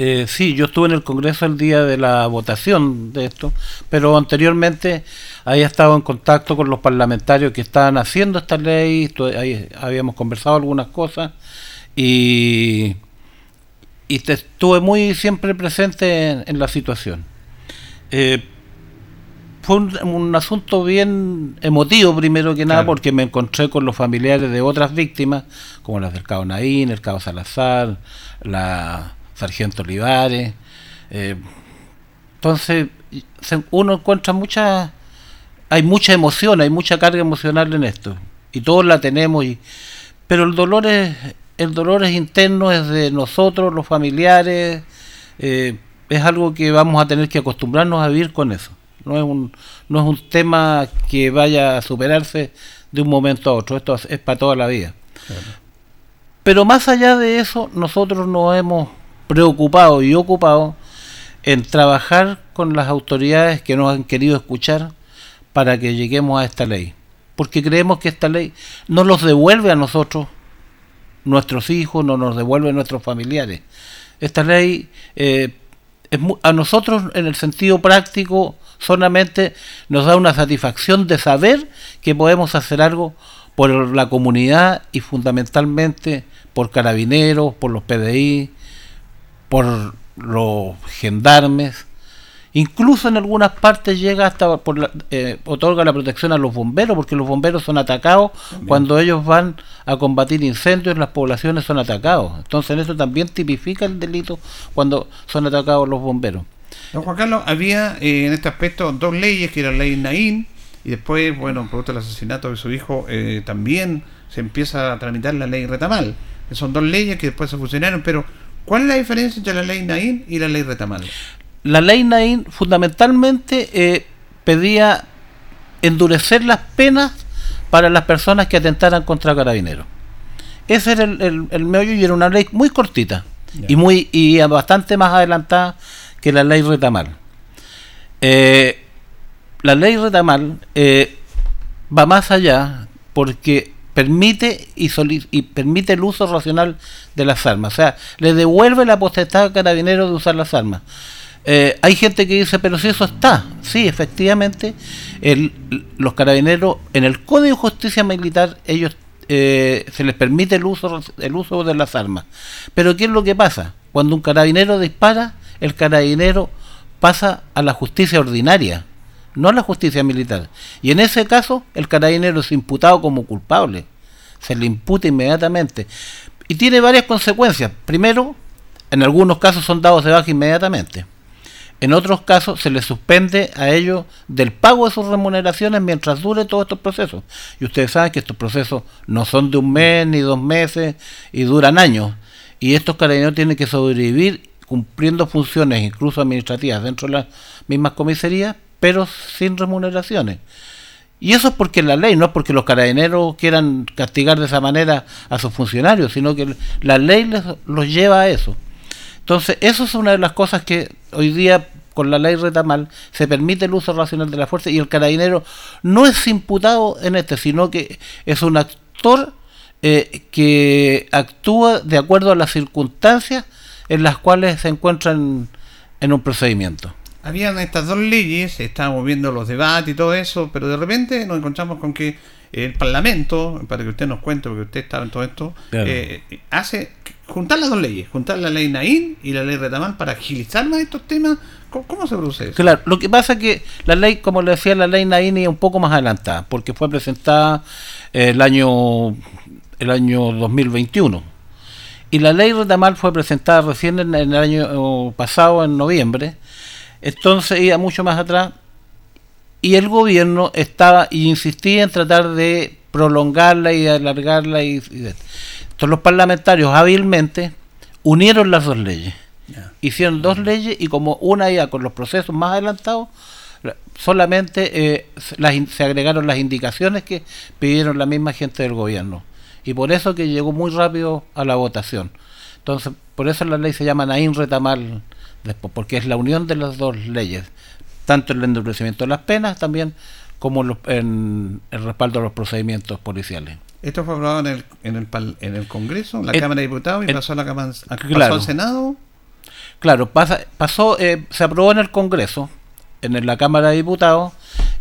Eh, sí, yo estuve en el Congreso el día de la votación de esto, pero anteriormente había estado en contacto con los parlamentarios que estaban haciendo esta ley, habíamos conversado algunas cosas y, y estuve muy siempre presente en, la situación. Eh, fue un, asunto bien emotivo primero que nada porque me encontré con los familiares de otras víctimas, como las del Cabo Naín, el Cabo Salazar, la Sargento Olivares. Eh, entonces, uno encuentra mucha, hay mucha emoción, hay mucha carga emocional en esto, y todos la tenemos, y, pero el dolor es, el dolor es interno, es de nosotros, los familiares, eh, es algo que vamos a tener que acostumbrarnos a vivir con eso. No es un, no es un tema que vaya a superarse de un momento a otro, esto es, para toda la vida. Pero más allá de eso, nosotros nos hemos preocupado y ocupado en trabajar con las autoridades que nos han querido escuchar para que lleguemos a esta ley. Porque creemos que esta ley no nos devuelve a nosotros, nuestros hijos, no nos devuelve a nuestros familiares. Esta ley eh, es a nosotros en el sentido práctico solamente nos da una satisfacción de saber que podemos hacer algo por la comunidad y fundamentalmente por carabineros, por los PDI, por los gendarmes Incluso en algunas partes llega hasta por la, eh, otorga la protección a los bomberos, porque los bomberos son atacados cuando ellos van a combatir incendios, las poblaciones son atacados. Entonces eso también tipifica el delito cuando son atacados los bomberos.
Don Juan Carlos, había eh, en este aspecto dos leyes, que era la ley Naín, y después, bueno, producto del asesinato de su hijo, eh, también se empieza a tramitar la ley Retamal. Son dos leyes que después se fusionaron, pero ¿cuál es la diferencia entre la ley Naín y la ley Retamal?
La ley Naín fundamentalmente eh, pedía endurecer las penas para las personas que atentaran contra carabineros. Ese era el, el, meollo y era una ley muy cortita y muy y bastante más adelantada que la ley Retamal. Eh, la ley Retamal eh, va más allá porque permite y, y, permite el uso racional de las armas. O sea, le devuelve la potestad al carabinero de usar las armas. Eh, hay gente que dice, pero si eso está, sí, efectivamente, el, los carabineros, en el Código de Justicia Militar, ellos eh, se les permite el uso, el uso de las armas. Pero ¿qué es lo que pasa? Cuando un carabinero dispara, el carabinero pasa a la justicia ordinaria, no a la justicia militar. Y en ese caso, el carabinero es imputado como culpable. Se le imputa inmediatamente. Y tiene varias consecuencias. Primero, en algunos casos son dados de baja inmediatamente. En otros casos se les suspende a ellos del pago de sus remuneraciones mientras dure todos estos procesos. Y ustedes saben que estos procesos no son de un mes ni dos meses y duran años. Y estos carabineros tienen que sobrevivir cumpliendo funciones incluso administrativas dentro de las mismas comisarías, pero sin remuneraciones. Y eso es porque la ley, no es porque los carabineros quieran castigar de esa manera a sus funcionarios, sino que la ley les, los lleva a eso. Entonces, eso es una de las cosas que hoy día con la ley Retamal se permite el uso racional de la fuerza y el carabinero no es imputado en este, sino que es un actor eh, que actúa de acuerdo a las circunstancias en las cuales se encuentran en un procedimiento.
Habían estas dos leyes, estábamos viendo los debates y todo eso, pero de repente nos encontramos con que el Parlamento, para que usted nos cuente, porque usted estaba en todo esto, eh, hace juntar las dos leyes, juntar la ley Naín y la ley Retamal para agilizar más estos temas. ¿Cómo, se produce eso?
Claro, lo que pasa es que la ley, como le decía, la ley Naín es un poco más adelantada, porque fue presentada eh, el año el año 2021. Y la ley Retamal fue presentada recién en, el año pasado, en noviembre. Entonces iba mucho más atrás. Y el gobierno estaba y insistía en tratar de prolongarla y alargarla y entonces los parlamentarios hábilmente unieron las dos leyes. Hicieron dos leyes y como una ya con los procesos más adelantados, solamente eh, se agregaron las indicaciones que pidieron la misma gente del gobierno. Y por eso que llegó muy rápido a la votación. Entonces, por eso la ley se llama Naín Retamal después, porque es la unión de las dos leyes, tanto el endurecimiento de las penas también como en el respaldo a los procedimientos policiales.
Esto fue aprobado en el, en el, en el Congreso, en la Cámara de Diputados y pasó, a la Cámara, pasó al Senado.
Claro, pasa, pasó, eh, se aprobó en el Congreso, en la Cámara de Diputados,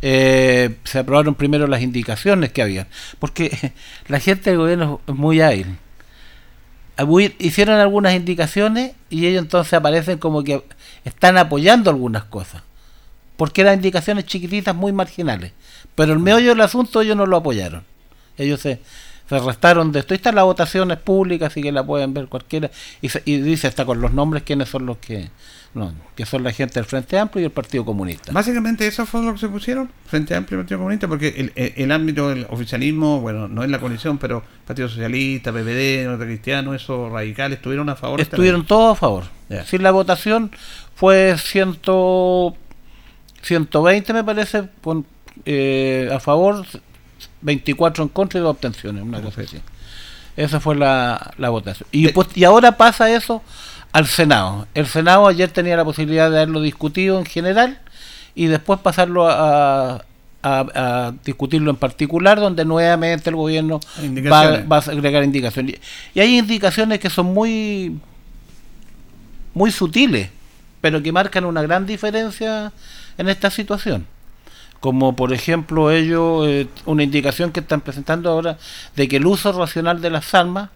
eh, se aprobaron primero las indicaciones que había, porque [LAUGHS] la gente del gobierno es muy ágil. Hicieron algunas indicaciones y ellos entonces aparecen como que están apoyando algunas cosas, porque eran indicaciones chiquititas muy marginales, pero el meollo del asunto ellos no lo apoyaron. Ellos se, se restaron de esto. Están las votaciones públicas, así que la pueden ver cualquiera. Y, y dice hasta con los nombres quiénes son los que no, que son la gente del Frente Amplio y el Partido Comunista.
Básicamente eso fue lo que se pusieron, Frente Amplio y Partido Comunista, porque el, el, ámbito del oficialismo, bueno, no es la coalición, pero Partido Socialista, PPD, Norte Cristiano, esos radicales, estuvieron a favor.
Estuvieron todos a favor. si la votación fue ciento, 120, me parece, eh, a favor, 24 en contra y dos abstenciones, una cosa así. Esa fue la, la votación. Y, pues, y ahora pasa eso al Senado. El Senado ayer tenía la posibilidad de haberlo discutido en general y después pasarlo a, a, discutirlo en particular, donde nuevamente el gobierno va, va, a agregar indicaciones. Y hay indicaciones que son muy, muy sutiles, pero que marcan una gran diferencia en esta situación como por ejemplo ellos, eh, una indicación que están presentando ahora de que el uso racional de las armas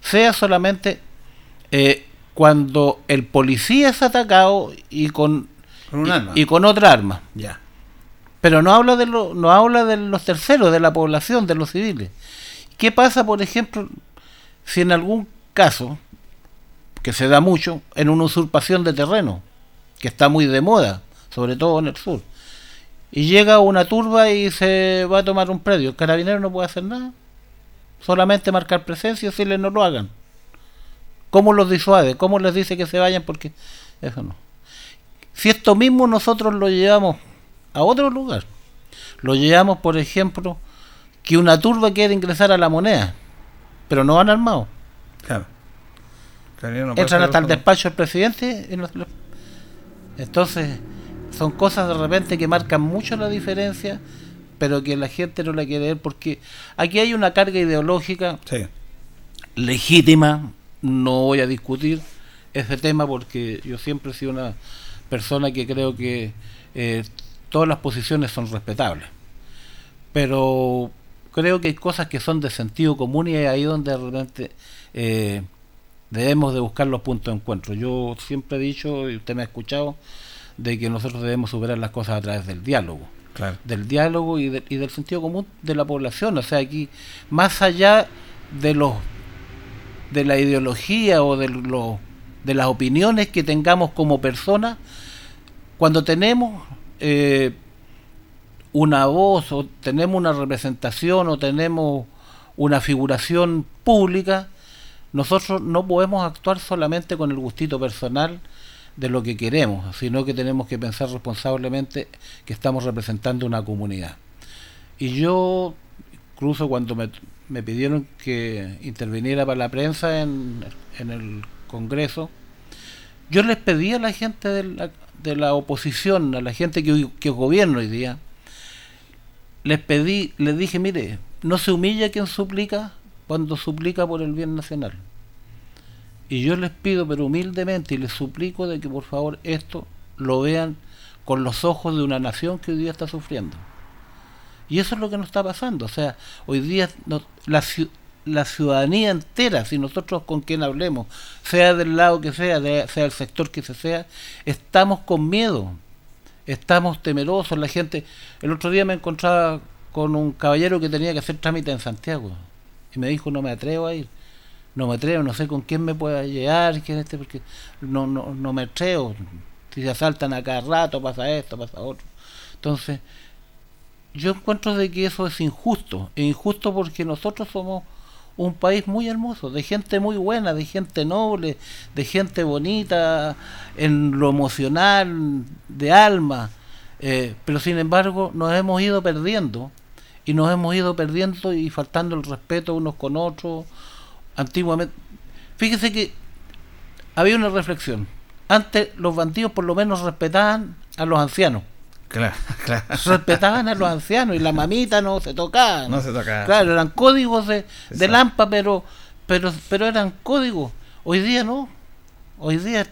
sea solamente eh, cuando el policía es atacado y con
Con un
y,
arma.
y con otra arma.
Ya.
Pero no habla de lo, no habla de los terceros, de la población, de los civiles. ¿Qué pasa, por ejemplo, si en algún caso, que se da mucho, en una usurpación de terreno, que está muy de moda, sobre todo en el sur, y llega una turba y se va a tomar un predio, el carabinero no puede hacer nada, solamente marcar presencia y decirles no lo hagan. ¿Cómo los disuade? ¿Cómo les dice que se vayan? Porque eso no. Si esto mismo nosotros lo llevamos a otro lugar, lo llevamos, por ejemplo, que una turba quiere ingresar a la moneda, pero no van armados.
Claro. No
Entran hasta el despacho del presidente. y no- lo- Entonces, son cosas de repente que marcan mucho la diferencia, pero que la gente no la quiere ver porque aquí hay una carga ideológica
Sí.
legítima. No voy a discutir ese tema porque yo siempre he sido una persona que creo que eh, todas las posiciones son respetables. Pero creo que hay cosas que son de sentido común y es ahí donde realmente eh, debemos de buscar los puntos de encuentro. Yo siempre he dicho, y usted me ha escuchado, de que nosotros debemos superar las cosas a través del diálogo.
Claro.
Del diálogo y, de- y del sentido común de la población. O sea, aquí, más allá de los de la ideología o de, lo- de las opiniones que tengamos como personas, cuando tenemos eh, una voz o tenemos una representación o tenemos una figuración pública, nosotros no podemos actuar solamente con el gustito personal de lo que queremos, sino que tenemos que pensar responsablemente que estamos representando una comunidad. Y yo, incluso cuando me, me pidieron que interviniera para la prensa en, en el Congreso, yo les pedí a la gente de la, de la oposición, a la gente que, que gobierna hoy día, les pedí, les dije, mire, no se humilla quien suplica cuando suplica por el bien nacional. Y yo les pido, pero humildemente, y les suplico de que por favor esto lo vean con los ojos de una nación que hoy día está sufriendo. Y eso es lo que nos está pasando. O sea, hoy día la, ciu- la ciudadanía entera, si nosotros con quien hablemos, sea del lado que sea, sea el sector que se sea, estamos con miedo, estamos temerosos. La gente, el otro día me encontraba con un caballero que tenía que hacer trámite en Santiago y me dijo no me atrevo a ir, no me atrevo, no sé con quién me pueda llegar, quién este, porque no, no, no me atrevo. Si se asaltan a cada rato, pasa esto, pasa otro. Entonces, yo encuentro de que eso es injusto, es injusto porque nosotros somos un país muy hermoso, de gente muy buena, de gente noble, de gente bonita en lo emocional, de alma, eh, pero sin embargo nos hemos ido perdiendo y nos hemos ido perdiendo y faltando el respeto unos con otros. Antiguamente, fíjese que había una reflexión. Antes los bandidos por lo menos respetaban a los ancianos.
Claro, [LAUGHS] claro.
Respetaban a los ancianos y la mamita no se tocaba.
No se tocaba.
Claro, eran códigos de, de. Lampa, pero, pero, pero eran códigos. Hoy día no. Hoy día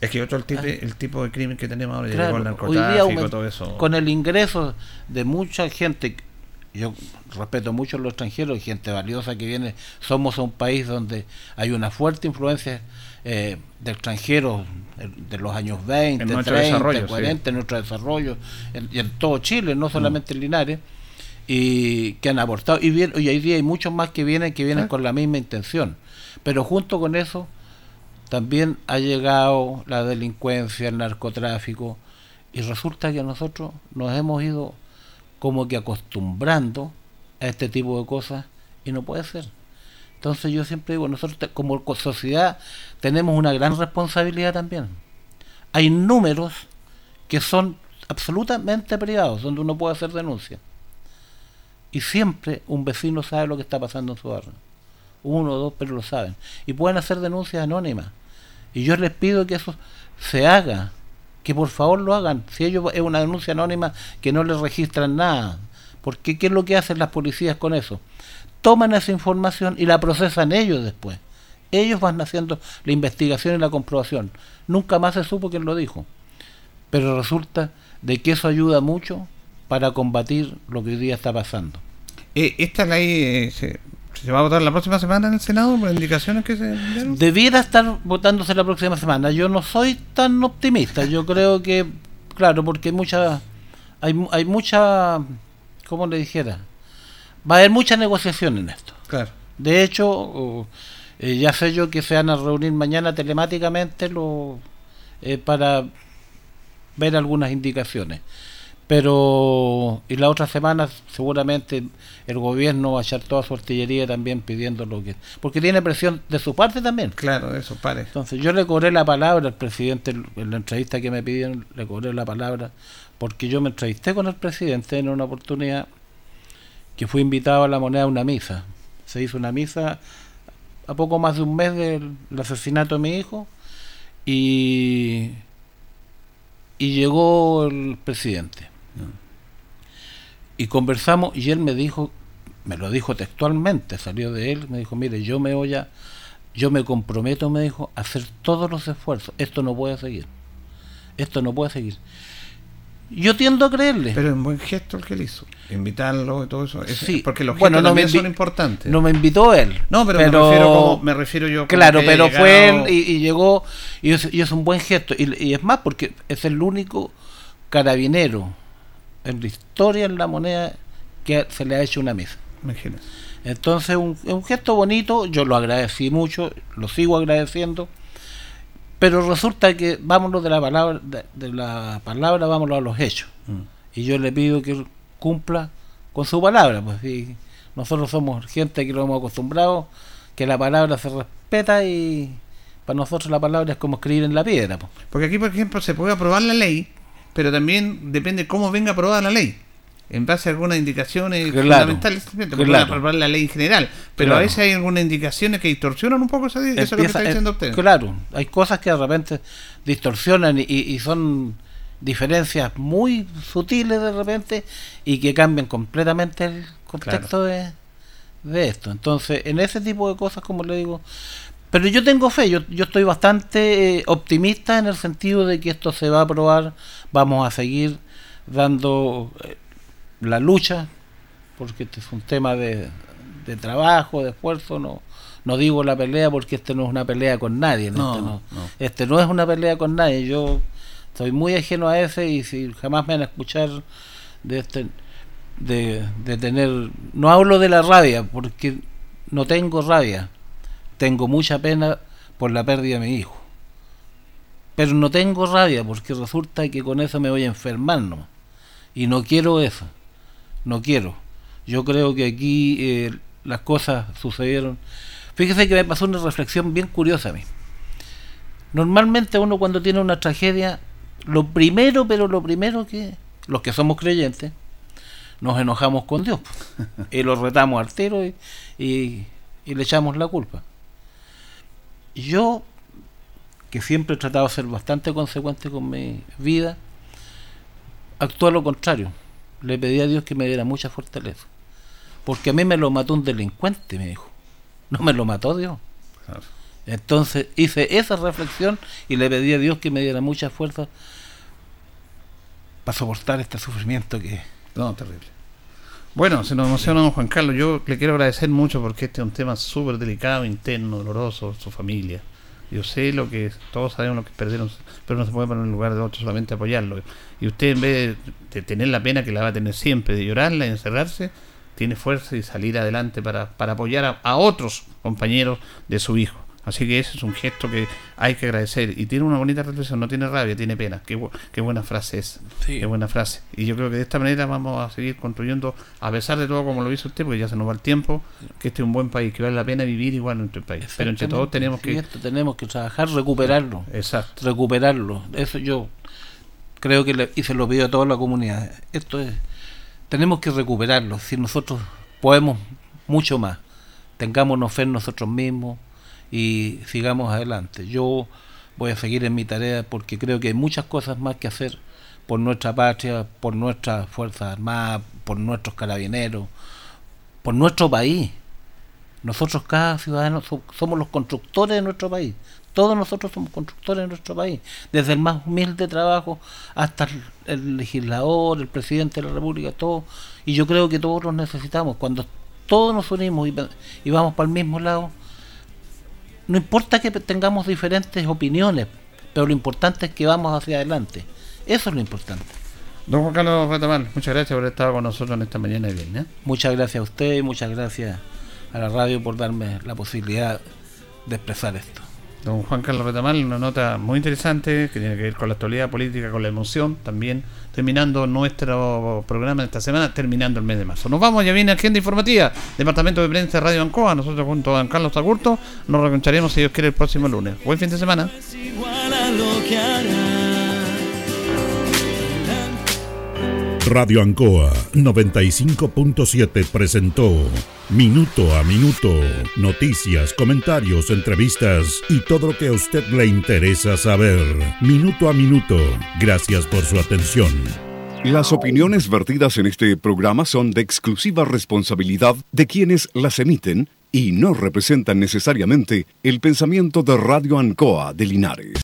Es que otro el tipo, el tipo de crimen que tenemos ahora,
Claro,
el
hoy día
narcotráfico, todo eso.
con el ingreso de mucha gente, yo respeto mucho a los extranjeros, y gente valiosa que viene, somos un país donde hay una fuerte influencia eh, de extranjeros eh, de los años 20,
En nuestro
30,
desarrollo, sí.
40, en nuestro desarrollo, en, y en todo Chile, no solamente en Linares, y que han aportado. Y, bien, y hoy día hay muchos más que vienen que vienen con la misma intención. Pero junto con eso, también ha llegado la delincuencia, el narcotráfico, y resulta que nosotros nos hemos ido como que acostumbrando a este tipo de cosas y no puede ser. Entonces yo siempre digo, nosotros como co- sociedad tenemos una gran responsabilidad también. Hay números que son absolutamente privados, donde uno puede hacer denuncia. Y siempre un vecino sabe lo que está pasando en su barrio. Uno o dos, pero lo saben. Y pueden hacer denuncias anónimas. Y yo les pido que eso se haga, que por favor lo hagan. Si ellos es una denuncia anónima que no les registran nada. Porque ¿qué es lo que hacen las policías con eso? Toman esa información y la procesan ellos después. Ellos van haciendo la investigación y la comprobación. Nunca más se supo quién lo dijo. Pero resulta de que eso ayuda mucho para combatir lo que hoy día está pasando.
Eh, ¿Esta ley eh, se va a votar la próxima semana en el Senado por indicaciones que se dieron?
Debiera estar votándose la próxima semana. Yo no soy tan optimista. Yo creo que claro, porque hay mucha, hay, hay mucha, ¿cómo le dijera? Va a haber mucha negociación en esto.
Claro.
De hecho, eh, ya sé yo que se van a reunir mañana telemáticamente lo, eh, para ver algunas indicaciones. Pero, y la otra semana seguramente el gobierno va a echar toda su artillería también pidiendo lo que... Porque tiene presión de su parte también.
Claro, eso, pare.
Entonces yo le cobré la palabra al presidente en la entrevista que me pidieron, le cobré la palabra, porque yo me entrevisté con el presidente en una oportunidad que fui invitado a la moneda a una misa. Se hizo una misa a poco más de un mes del asesinato de mi hijo y, y llegó el presidente y conversamos y él me dijo, me lo dijo textualmente, salió de él, me dijo, mire, yo me voy a, yo me comprometo, me dijo, a hacer todos los esfuerzos, esto no puede seguir, esto no puede seguir. Yo tiendo a creerle.
Pero es un buen gesto el que él hizo, invitarlo y todo eso.
sí,
porque los
bueno,
gestos
no
también son importantes.
No me invitó él.
No, pero, me, refiero como- me refiero yo. como
Claro, pero fue él y, y llegó, y es, y es un buen gesto. Y, y es más, porque es el único carabinero en la historia en la moneda que se le ha hecho una misa.
Imagínese.
Entonces, un, es un gesto bonito, yo lo agradecí mucho, lo sigo agradeciendo, pero resulta que vámonos de la palabra, de, de la palabra, vámonos a los hechos.
Mm.
Y yo le pido que él cumpla con su palabra, pues y nosotros somos gente que lo hemos acostumbrado, que la palabra se respeta y para nosotros la palabra es como escribir en la piedra. pues.
Porque aquí, por ejemplo, se puede aprobar la ley, pero también depende cómo venga aprobada la ley. En base a algunas indicaciones
Claro,
fundamentales,
claro.
aprobar la ley en general. Pero a veces hay algunas indicaciones que distorsionan un poco eso, eso es lo que está diciendo
eh,
usted.
Claro, hay cosas que de repente distorsionan y, y son diferencias muy sutiles de repente y que cambian completamente el contexto de, de esto. Entonces, en ese tipo de cosas, como le digo, pero yo tengo fe, yo, yo estoy bastante eh, optimista en el sentido de que esto se va a aprobar, vamos a seguir dando eh, la lucha, porque este es un tema de, de trabajo, de esfuerzo, no, no digo la pelea porque este no es una pelea con nadie,
No,
este, no,
no.
este no es una pelea con nadie, yo soy muy ajeno a ese y si jamás me van a escuchar de este de, de tener no hablo de la rabia porque no tengo rabia tengo mucha pena por la pérdida de mi hijo pero no tengo rabia porque resulta que con eso me voy a enfermar nomás. y no quiero eso no quiero yo creo que aquí eh, las cosas sucedieron fíjese que me pasó una reflexión bien curiosa a mí normalmente uno cuando tiene una tragedia lo primero pero lo primero que los que somos creyentes nos enojamos con Dios y lo retamos al tiro y le echamos la culpa. Yo, que siempre he tratado de ser bastante consecuente con mi vida, actúo a lo contrario. Le pedí a Dios que me diera mucha fortaleza. Porque a mí me lo mató un delincuente, me dijo. No me lo mató Dios. Entonces hice esa reflexión y le pedí a Dios que me diera mucha fuerza para soportar este sufrimiento que...
No, terrible. Bueno, se nos emociona don Juan Carlos. Yo le quiero agradecer mucho porque este es un tema súper delicado, interno, doloroso, su familia. Yo sé lo que todos sabemos lo que perdieron, pero no se puede poner en lugar de otros, solamente apoyarlo. Y usted, en vez de, tener la pena que la va a tener siempre, de llorarla y encerrarse, tiene fuerza y salir adelante para, para apoyar a otros compañeros de su hijo. Así que ese es un gesto que hay que agradecer. Y tiene una bonita reflexión, no tiene rabia, tiene pena. Qué, bu- qué buena frase es. Qué buena frase. Y yo creo que de esta manera vamos a seguir construyendo, a pesar de todo como lo hizo usted, porque ya se nos va el tiempo, que este es un buen país, que vale la pena vivir igual en nuestro país. Pero entre todos tenemos que...
Esto tenemos que trabajar, recuperarlo.
Exacto.
Recuperarlo. Eso yo creo que le- y se lo pido a toda la comunidad. Esto es, tenemos que recuperarlo. Si nosotros podemos mucho más, tengámonos fe en nosotros mismos y sigamos adelante. Yo voy a seguir en mi tarea porque creo que hay muchas cosas más que hacer por nuestra patria, por nuestras Fuerzas Armadas, por nuestros carabineros, por nuestro país. Nosotros cada ciudadano so- somos los constructores de nuestro país. Todos nosotros somos constructores de nuestro país. Desde el más humilde trabajo hasta el, legislador, el presidente de la República, todo. Y yo creo que todos los necesitamos. Cuando todos nos unimos y, y vamos para el mismo lado, no importa que tengamos diferentes opiniones, pero lo importante es que vamos hacia adelante. Eso es lo importante.
Don Juan Carlos Retamal, muchas gracias por estado con nosotros en esta mañana de viernes.
Muchas gracias a usted y muchas gracias a la radio por darme la posibilidad de expresar esto.
Don Juan Carlos Retamal, una nota muy interesante que tiene que ver con la actualidad política, con la emoción, también terminando nuestro programa de esta semana, terminando el mes de marzo. Nos vamos, ya viene Agenda Informativa, Departamento de Prensa Radio Ancoa, nosotros junto a don Carlos Agurto nos reencontraremos si Dios quiere el próximo lunes. Buen fin de semana.
Radio Ancoa 95.7 presentó Minuto a Minuto, noticias, comentarios, entrevistas y todo lo que a usted le interesa saber. Minuto a Minuto, gracias por su atención.
Las opiniones vertidas en este programa son de exclusiva responsabilidad de quienes las emiten y no representan necesariamente el pensamiento de Radio Ancoa de Linares.